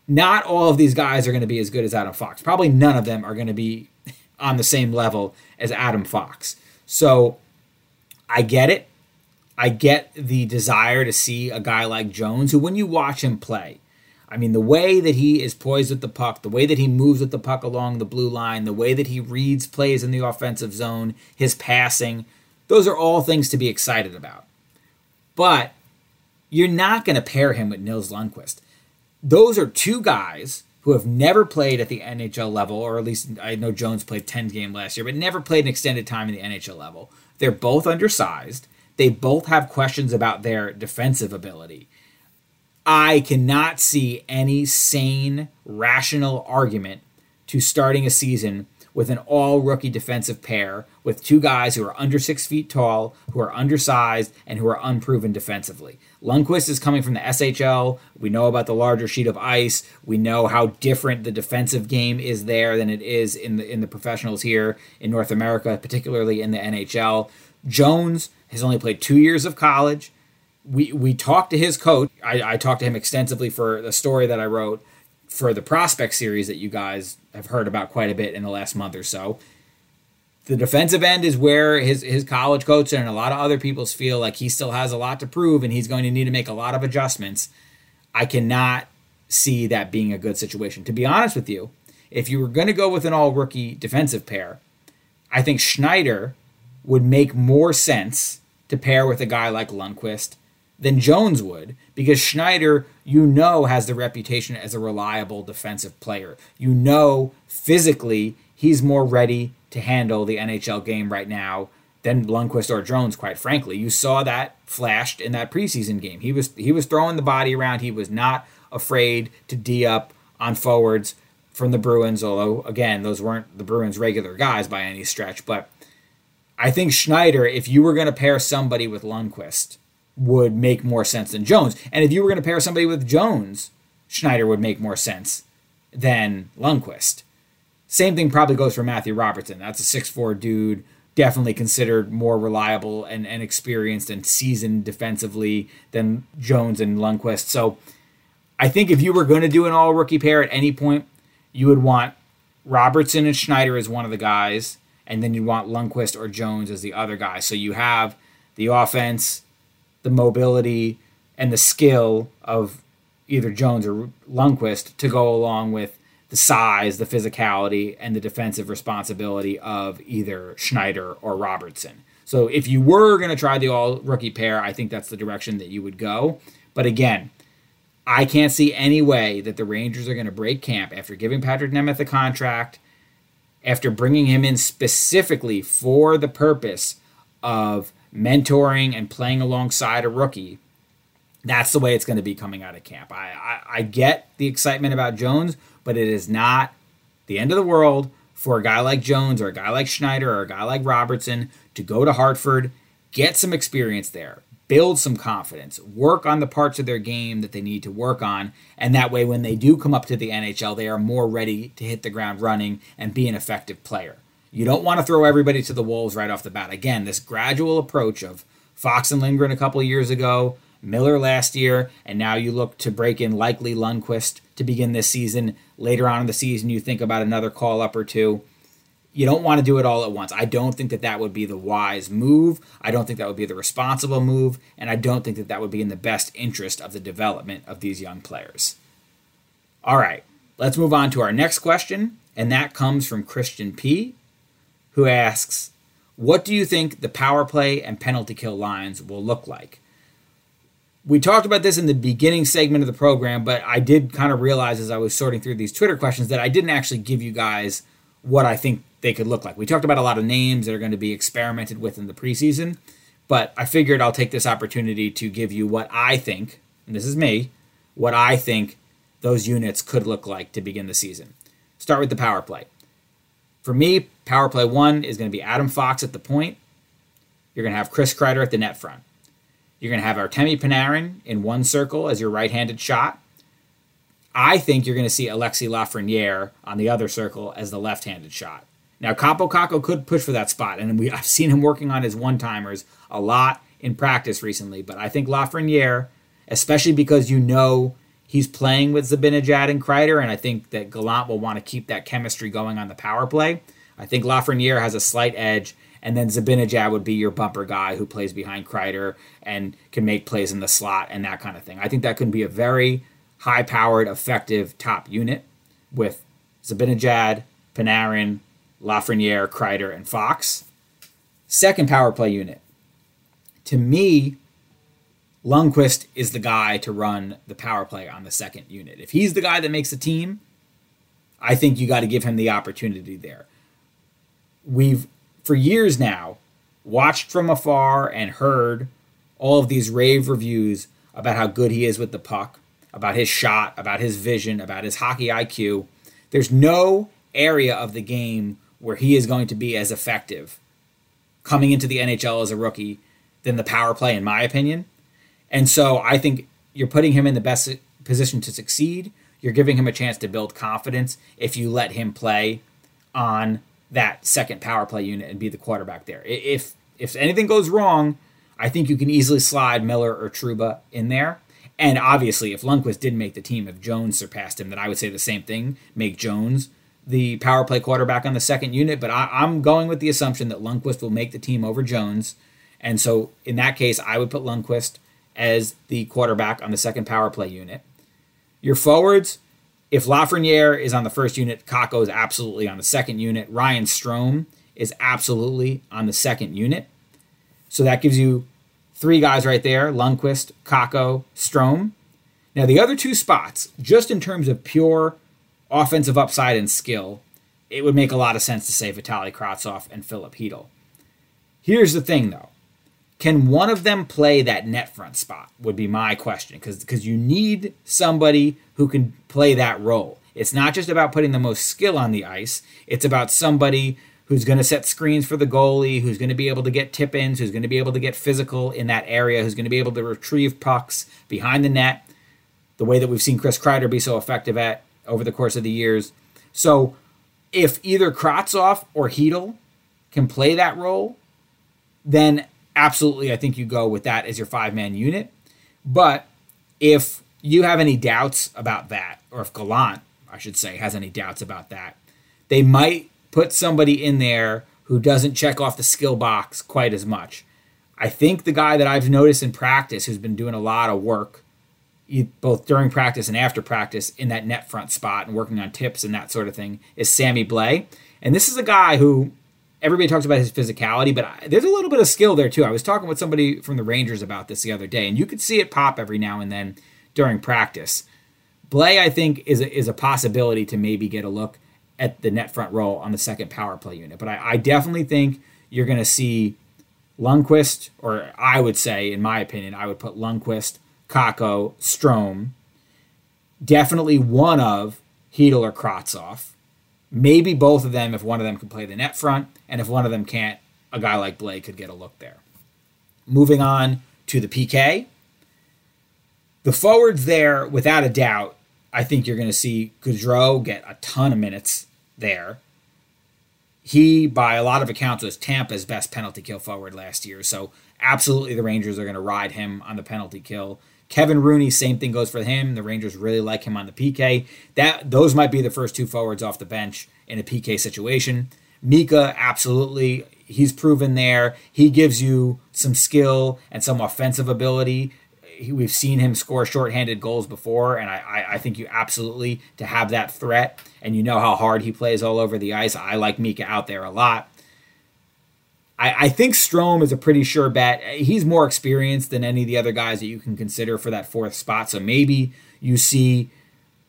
Speaker 1: not all of these guys are going to be as good as Adam Fox. Probably none of them are going to be on the same level as Adam Fox. So I get it. I get the desire to see a guy like Jones, who, when you watch him play, I mean, the way that he is poised with the puck, the way that he moves with the puck along the blue line, the way that he reads plays in the offensive zone, his passing, those are all things to be excited about. But you're not going to pair him with Nils Lundkvist. Those are two guys who have never played at the NHL level, or at least I know Jones played 10 game last year, but never played an extended time in the NHL level. They're both undersized. They both have questions about their defensive ability. I cannot see any sane, rational argument to starting a season with an all rookie defensive pair with two guys who are under six feet tall, who are undersized, and who are unproven defensively. Lundkvist is coming from the SHL. We know about the larger sheet of ice. We know how different the defensive game is there than it is in the in the professionals here in North America, particularly in the NHL. Jones has only played two years of college. We we talked to his coach. I, I talked to him extensively for the story that I wrote for the prospect series that you guys have heard about quite a bit in the last month or so. The defensive end is where his his college coach and a lot of other people's feel like he still has a lot to prove and he's going to need to make a lot of adjustments. I cannot see that being a good situation. To be honest with you, if you were going to go with an all rookie defensive pair, I think Schneider would make more sense to pair with a guy like Lundkvist than Jones would because Schneider, you know, has the reputation as a reliable defensive player. You know, physically, he's more ready to handle the NHL game right now than Lundkvist or Jones, quite frankly. You saw that flashed in that preseason game. He was he was throwing the body around. He was not afraid to D up on forwards from the Bruins, although again, those weren't the Bruins' regular guys by any stretch. But I think Schneider, if you were going to pair somebody with Lundkvist, would make more sense than Jones. And if you were going to pair somebody with Jones, Schneider would make more sense than Lundkvist. Same thing probably goes for Matthew Robertson. That's a six-four dude, definitely considered more reliable and, and experienced and seasoned defensively than Jones and Lundkvist. So I think if you were going to do an all rookie pair at any point, you would want Robertson and Schneider as one of the guys, and then you'd want Lundkvist or Jones as the other guy. So you have the offense, the mobility, and the skill of either Jones or Lundkvist to go along with the size, the physicality, and the defensive responsibility of either Schneider or Robertson. So if you were going to try the all rookie pair, I think that's the direction that you would go. But again, I can't see any way that the Rangers are going to break camp after giving Patrik Nemeth a contract, after bringing him in specifically for the purpose of mentoring and playing alongside a rookie. That's the way it's going to be coming out of camp. I, I, I get the excitement about Jones, but it is not the end of the world for a guy like Jones or a guy like Schneider or a guy like Robertson to go to Hartford, get some experience there, build some confidence, work on the parts of their game that they need to work on, and that way when they do come up to the NHL, they are more ready to hit the ground running and be an effective player. You don't want to throw everybody to the wolves right off the bat. Again, this gradual approach of Fox and Lindgren a couple years ago, Miller last year, and now you look to break in likely Lundkvist to begin this season. Later on in the season, you think about another call up or two you don't want to do it all at once. I don't think that that would be the wise move. I don't think that would be the responsible move. And I don't think that that would be in the best interest of the development of these young players. All right, let's move on to our next question. And that comes from Christian P., who asks, What do you think the power play and penalty kill lines will look like? We talked about this in the beginning segment of the program, but I did kind of realize as I was sorting through these Twitter questions that I didn't actually give you guys what I think they could look like. We talked about a lot of names that are going to be experimented with in the preseason, but I figured I'll take this opportunity to give you what I think, and this is me, what I think those units could look like to begin the season. Start with the power play. For me, power play one is going to be Adam Fox at the point. You're going to have Chris Kreider at the net front. You're going to have Artemi Panarin in one circle as your right handed shot. I think you're going to see Alexi Lafreniere on the other circle as the left handed shot. Now, Kaapo Kakko could push for that spot, and we, I've seen him working on his one timers a lot in practice recently. But I think Lafreniere, especially because you know he's playing with Zibanejad and Kreider, and I think that Gallant will want to keep that chemistry going on the power play. I think Lafreniere has a slight edge, and then Zibanejad would be your bumper guy who plays behind Kreider and can make plays in the slot and that kind of thing. I think that could be a very high-powered, effective top unit with Zibanejad, Panarin, Lafreniere, Kreider, and Fox. Second power play unit. To me, Lundkvist is the guy to run the power play on the second unit. If he's the guy that makes the team, I think you got to give him the opportunity there. We've, for years now, watched from afar and heard all of these rave reviews about how good he is with the puck, about his shot, about his vision, about his hockey IQ. There's no area of the game where he is going to be as effective coming into the NHL as a rookie than the power play, in my opinion. And so I think you're putting him in the best position to succeed. You're giving him a chance to build confidence if you let him play on that second power play unit and be the quarterback there. If if anything goes wrong, I think you can easily slide Miller or Trouba in there. And obviously, if Lundkvist didn't make the team, if Jones surpassed him, then I would say the same thing. Make Jones the power play quarterback on the second unit, but I, am going with the assumption that Lundkvist will make the team over Jones. And so in that case, I would put Lundkvist as the quarterback on the second power play unit. Your forwards, if Lafreniere is on the first unit, Kakko is absolutely on the second unit. Ryan Strome is absolutely on the second unit. So that gives you three guys right there Lundkvist, Kakko, Strome. Now, the other two spots, just in terms of pure offensive upside and skill, it would make a lot of sense to say Vitali Kravtsov and Filip Chytil. Here's the thing, though. Can one of them play that net front spot? Would be my question, because because you need somebody who can play that role. It's not just about putting the most skill on the ice, it's about somebody who's going to set screens for the goalie, who's going to be able to get tip ins, who's going to be able to get physical in that area, who's going to be able to retrieve pucks behind the net, the way that we've seen Chris Kreider be so effective at over the course of the years. So if either Kravtsov or Chytil can play that role, then absolutely I think you go with that as your five man unit. But if you have any doubts about that, or if Gallant, I should say, has any doubts about that, they might put somebody in there who doesn't check off the skill box quite as much. I think the guy that I've noticed in practice who's been doing a lot of work, both during practice and after practice, in that net front spot and working on tips and that sort of thing, is Sammy Blais. And this is a guy who everybody talks about his physicality, but there's a little bit of skill there too. I was talking with somebody from the Rangers about this the other day, and you could see it pop every now and then during practice. Blais, I think, is a, is a possibility to maybe get a look at the net front row on the second power play unit. But I, I definitely think you're going to see Lundkvist, or I would say, in my opinion, I would put Lundkvist, Kakko, Strome, definitely one of Chytil or Kravtsov. Maybe both of them if one of them can play the net front, and if one of them can't, a guy like Blais could get a look there. Moving on to the PK. The forwards there, without a doubt, I think you're going to see Goodrow get a ton of minutes there. He, by a lot of accounts, was Tampa's best penalty kill forward last year. So absolutely the Rangers are going to ride him on the penalty kill. Kevin Rooney, same thing goes for him. The Rangers really like him on the PK. That those might be the first two forwards off the bench in a PK situation. Mika, absolutely, he's proven there. He gives you some skill and some offensive ability we've seen him score shorthanded goals before, and I, I, think you absolutely to have that threat, and you know how hard he plays all over the ice. I like Mika out there a lot. I, I think Strome is a pretty sure bet. He's more experienced than any of the other guys that you can consider for that fourth spot. So maybe you see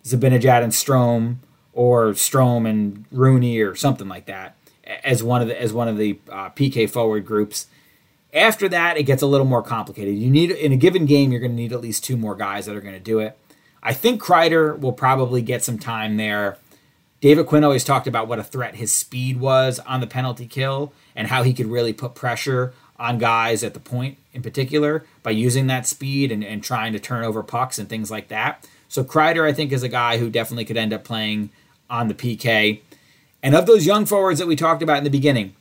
Speaker 1: Zibanejad and Strome, or Strome and Rooney, or something like that, as one of the as one of the uh, PK forward groups after that, it gets a little more complicated. You need in a given game, you're going to need at least two more guys that are going to do it. I think Kreider will probably get some time there. David Quinn always talked about what a threat his speed was on the penalty kill and how he could really put pressure on guys at the point in particular by using that speed and, and trying to turn over pucks and things like that. So Kreider, I think, is a guy who definitely could end up playing on the PK. And of those young forwards that we talked about in the beginning,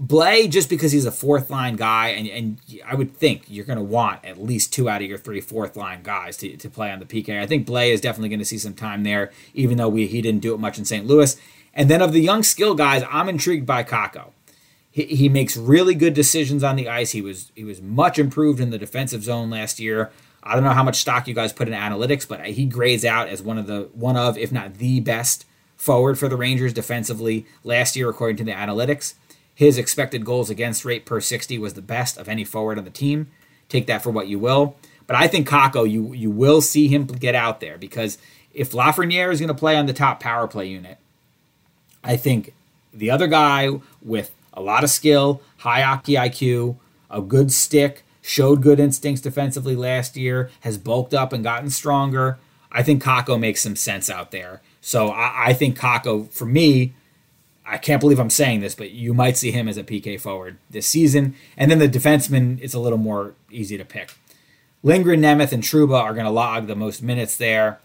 Speaker 1: Blais, just because he's a fourth line guy, and, and I would think you're going to want at least two out of your three fourth line guys to, to play on the PK. I think Blais is definitely going to see some time there, even though we, he didn't do it much in St. Louis. And then of the young skill guys, I'm intrigued by Kakko. He, he makes really good decisions on the ice. He was he was much improved in the defensive zone last year. I don't know how much stock you guys put in analytics, but he grades out as one of the one of, if not the best forward for the Rangers defensively last year, according to the analytics. His expected goals against rate per 60 was the best of any forward on the team. Take that for what you will. But I think Kakko, you you will see him get out there because if Lafreniere is going to play on the top power play unit, I think the other guy with a lot of skill, high hockey IQ, a good stick, showed good instincts defensively last year, has bulked up and gotten stronger. I think Kakko makes some sense out there. So I, I think Kakko, for me, I can't believe I'm saying this, but you might see him as a PK forward this season. And then the defenseman is a little more easy to pick. Lindgren, Nemeth, and Trouba are going to log the most minutes there.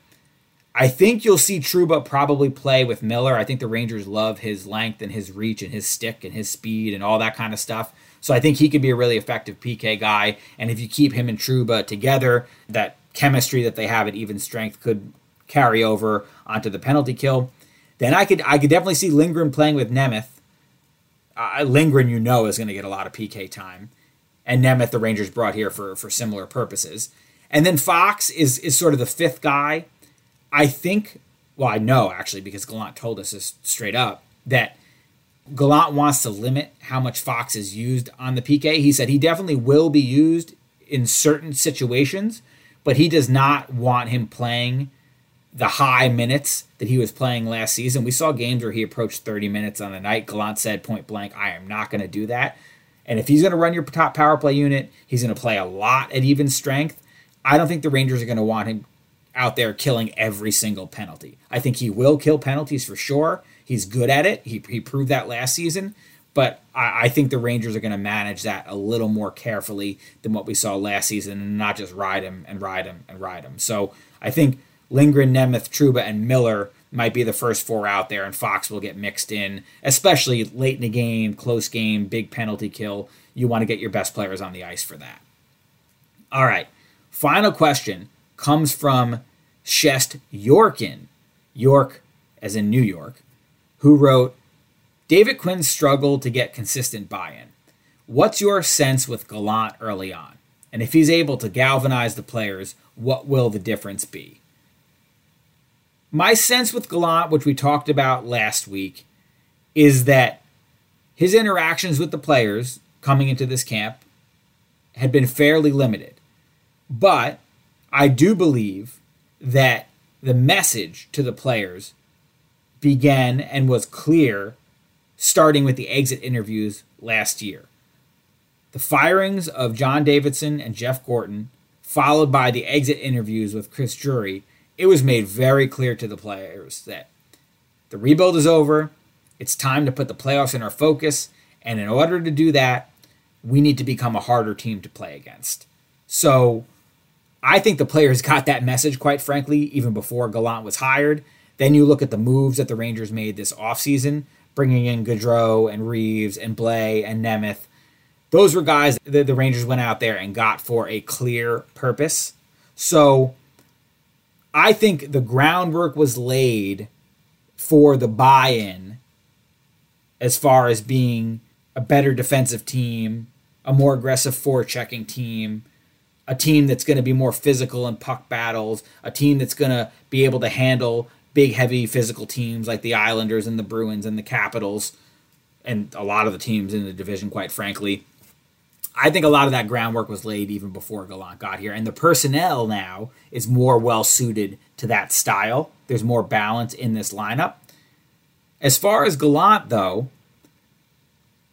Speaker 1: I think you'll see Trouba probably play with Miller. I think the Rangers love his length and his reach and his stick and his speed and all that kind of stuff. So I think he could be a really effective PK guy. And if you keep him and Trouba together, that chemistry that they have at even strength could carry over onto the penalty kill. Then I could I could definitely see Lindgren playing with Nemeth. Uh, Lindgren, you know, is going to get a lot of PK time, and Nemeth the Rangers brought here for for similar purposes. And then Fox is is sort of the fifth guy. I think. Well, I know actually because Gallant told us this straight up that Gallant wants to limit how much Fox is used on the PK. He said he definitely will be used in certain situations, but he does not want him playing the high minutes that he was playing last season. We saw games where he approached 30 minutes on a night. Gallant said point blank, I am not going to do that. And if he's going to run your top power play unit, he's going to play a lot at even strength. I don't think the Rangers are going to want him out there killing every single penalty. I think he will kill penalties for sure. He's good at it. He, he proved that last season. But I, I think the Rangers are going to manage that a little more carefully than what we saw last season and not just ride him and ride him and ride him. So I think Lindgren, Nemeth, Trouba, and Miller might be the first four out there, and Fox will get mixed in, especially late in the game, close game, big penalty kill. You want to get your best players on the ice for that. All right. Final question comes from Shest Yorkin, York as in New York, who wrote David Quinn struggled to get consistent buy in. What's your sense with Gallant early on? And if he's able to galvanize the players, what will the difference be? My sense with Gallant, which we talked about last week, is that his interactions with the players coming into this camp had been fairly limited. But I do believe that the message to the players began and was clear starting with the exit interviews last year. The firings of John Davidson and Jeff Gorton, followed by the exit interviews with Chris Drury, it was made very clear to the players that the rebuild is over. It's time to put the playoffs in our focus. And in order to do that, we need to become a harder team to play against. So I think the players [laughs] got that message, quite frankly, even before Gallant was hired. Then you look at the moves that the Rangers made this offseason, bringing in Goodrow and Reaves and Blais and Nemeth. Those were guys that the Rangers went out there and got for a clear purpose. So I think the groundwork was laid for the buy in as far as being a better defensive team, a more aggressive forechecking team, a team that's going to be more physical in puck battles, a team that's going to be able to handle big, heavy physical teams like the Islanders and the Bruins and the Capitals, and a lot of the teams in the division, quite frankly. I think a lot of that groundwork was laid even before Gallant got here, and the personnel now is more well suited to that style. There's more balance in this lineup. As far as Gallant, though,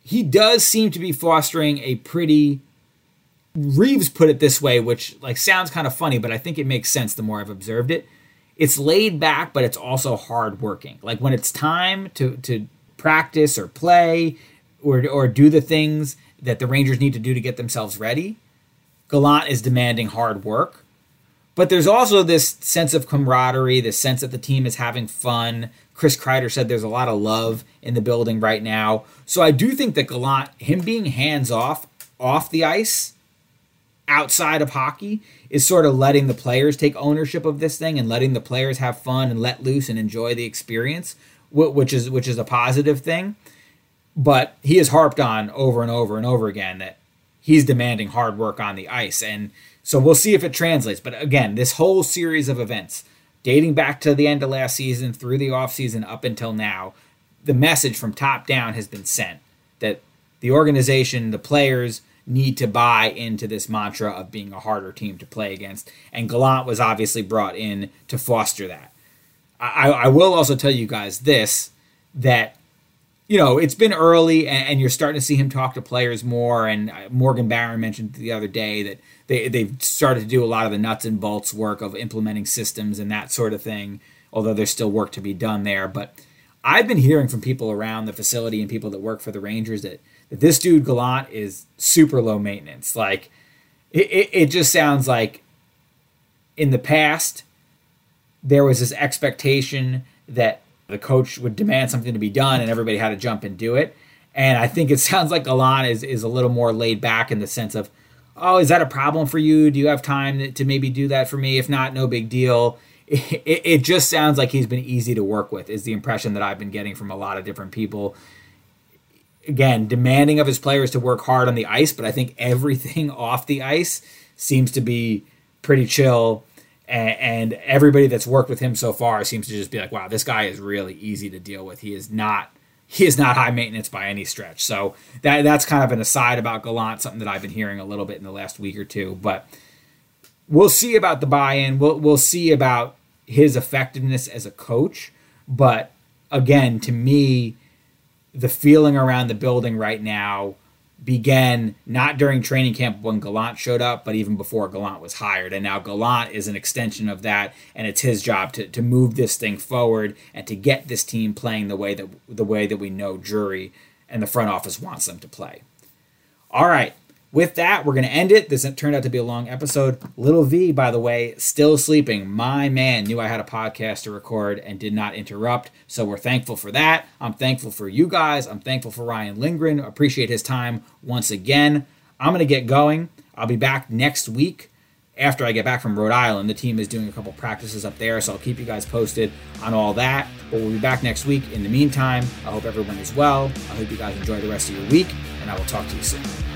Speaker 1: he does seem to be fostering a pretty Reaves put it this way, which like sounds kind of funny, but I think it makes sense the more I've observed it. It's laid back, but it's also hard working. Like when it's time to to practice or play or or do the things that the Rangers need to do to get themselves ready, Gallant is demanding hard work. But there's also this sense of camaraderie, this sense that the team is having fun. Chris Kreider said there's a lot of love in the building right now. So I do think that Gallant, him being hands off off the ice, outside of hockey is sort of letting the players take ownership of this thing and letting the players have fun and let loose and enjoy the experience, which is which is a positive thing. But he has harped on over and over and over again that he's demanding hard work on the ice, and so we'll see if it translates. But again, this whole series of events, dating back to the end of last season through the offseason up until now, the message from top down has been sent that the organization, the players need to buy into this mantra of being a harder team to play against. And Gallant was obviously brought in to foster that. I, I will also tell you guys this that you know it's been early and, you're starting to see him talk to players more. And uh, Morgan Barron mentioned the other day that they they've started to do a lot of the nuts and bolts work of implementing systems and that sort of thing. Although there's still work to be done there, but I've been hearing from people around the facility and people that work for the Rangers that this dude Gallant is super low maintenance. Like it, it, it just sounds like in the past there was this expectation that the coach would demand something to be done and everybody had to jump and do it. And I think it [laughs] sounds like Gallant is, is a little more laid back in the sense of, oh, is that a problem for you? Do you have time to maybe do that for me? If not, no big deal. It, [laughs] it, it just sounds like he's been easy to work with, is the impression that I've been getting from a lot of different people again, demanding of his players to work hard on the ice, but I think everything [laughs] off the ice seems to be pretty chill. And, everybody that's worked with him so far seems to just be like, wow, this guy is really easy to deal with. He is not he is not high maintenance by any stretch. So that that's kind of an aside about Gallant, something that I've been hearing a little bit in the last week or two. But we'll see about the buy-in. We'll we'll see about his effectiveness as a coach. But again, to me, the feeling around the building right now began not during training camp when Gallant showed up, but even before Gallant was hired. And now Gallant is an extension of that, and it's his job to, to move this thing forward and to get this team playing the way that the way that we know Drury and the front office wants them to play. All right. With that, we're going to end it. This turned out to be a long episode. Little V, by the way, still sleeping. My man knew I had a podcast to record and did not interrupt. So we're thankful for that. I'm thankful for you guys. I'm thankful for Ryan Lindgren. Appreciate his time once again. I'm going to get going. I'll be back next week after I get back from Rhode Island. The team is doing a couple practices up there, so I'll keep you guys posted on all that. But we'll be back next week. In the meantime, I hope everyone is well. I hope you guys enjoy the rest of your week, and I will talk to you soon.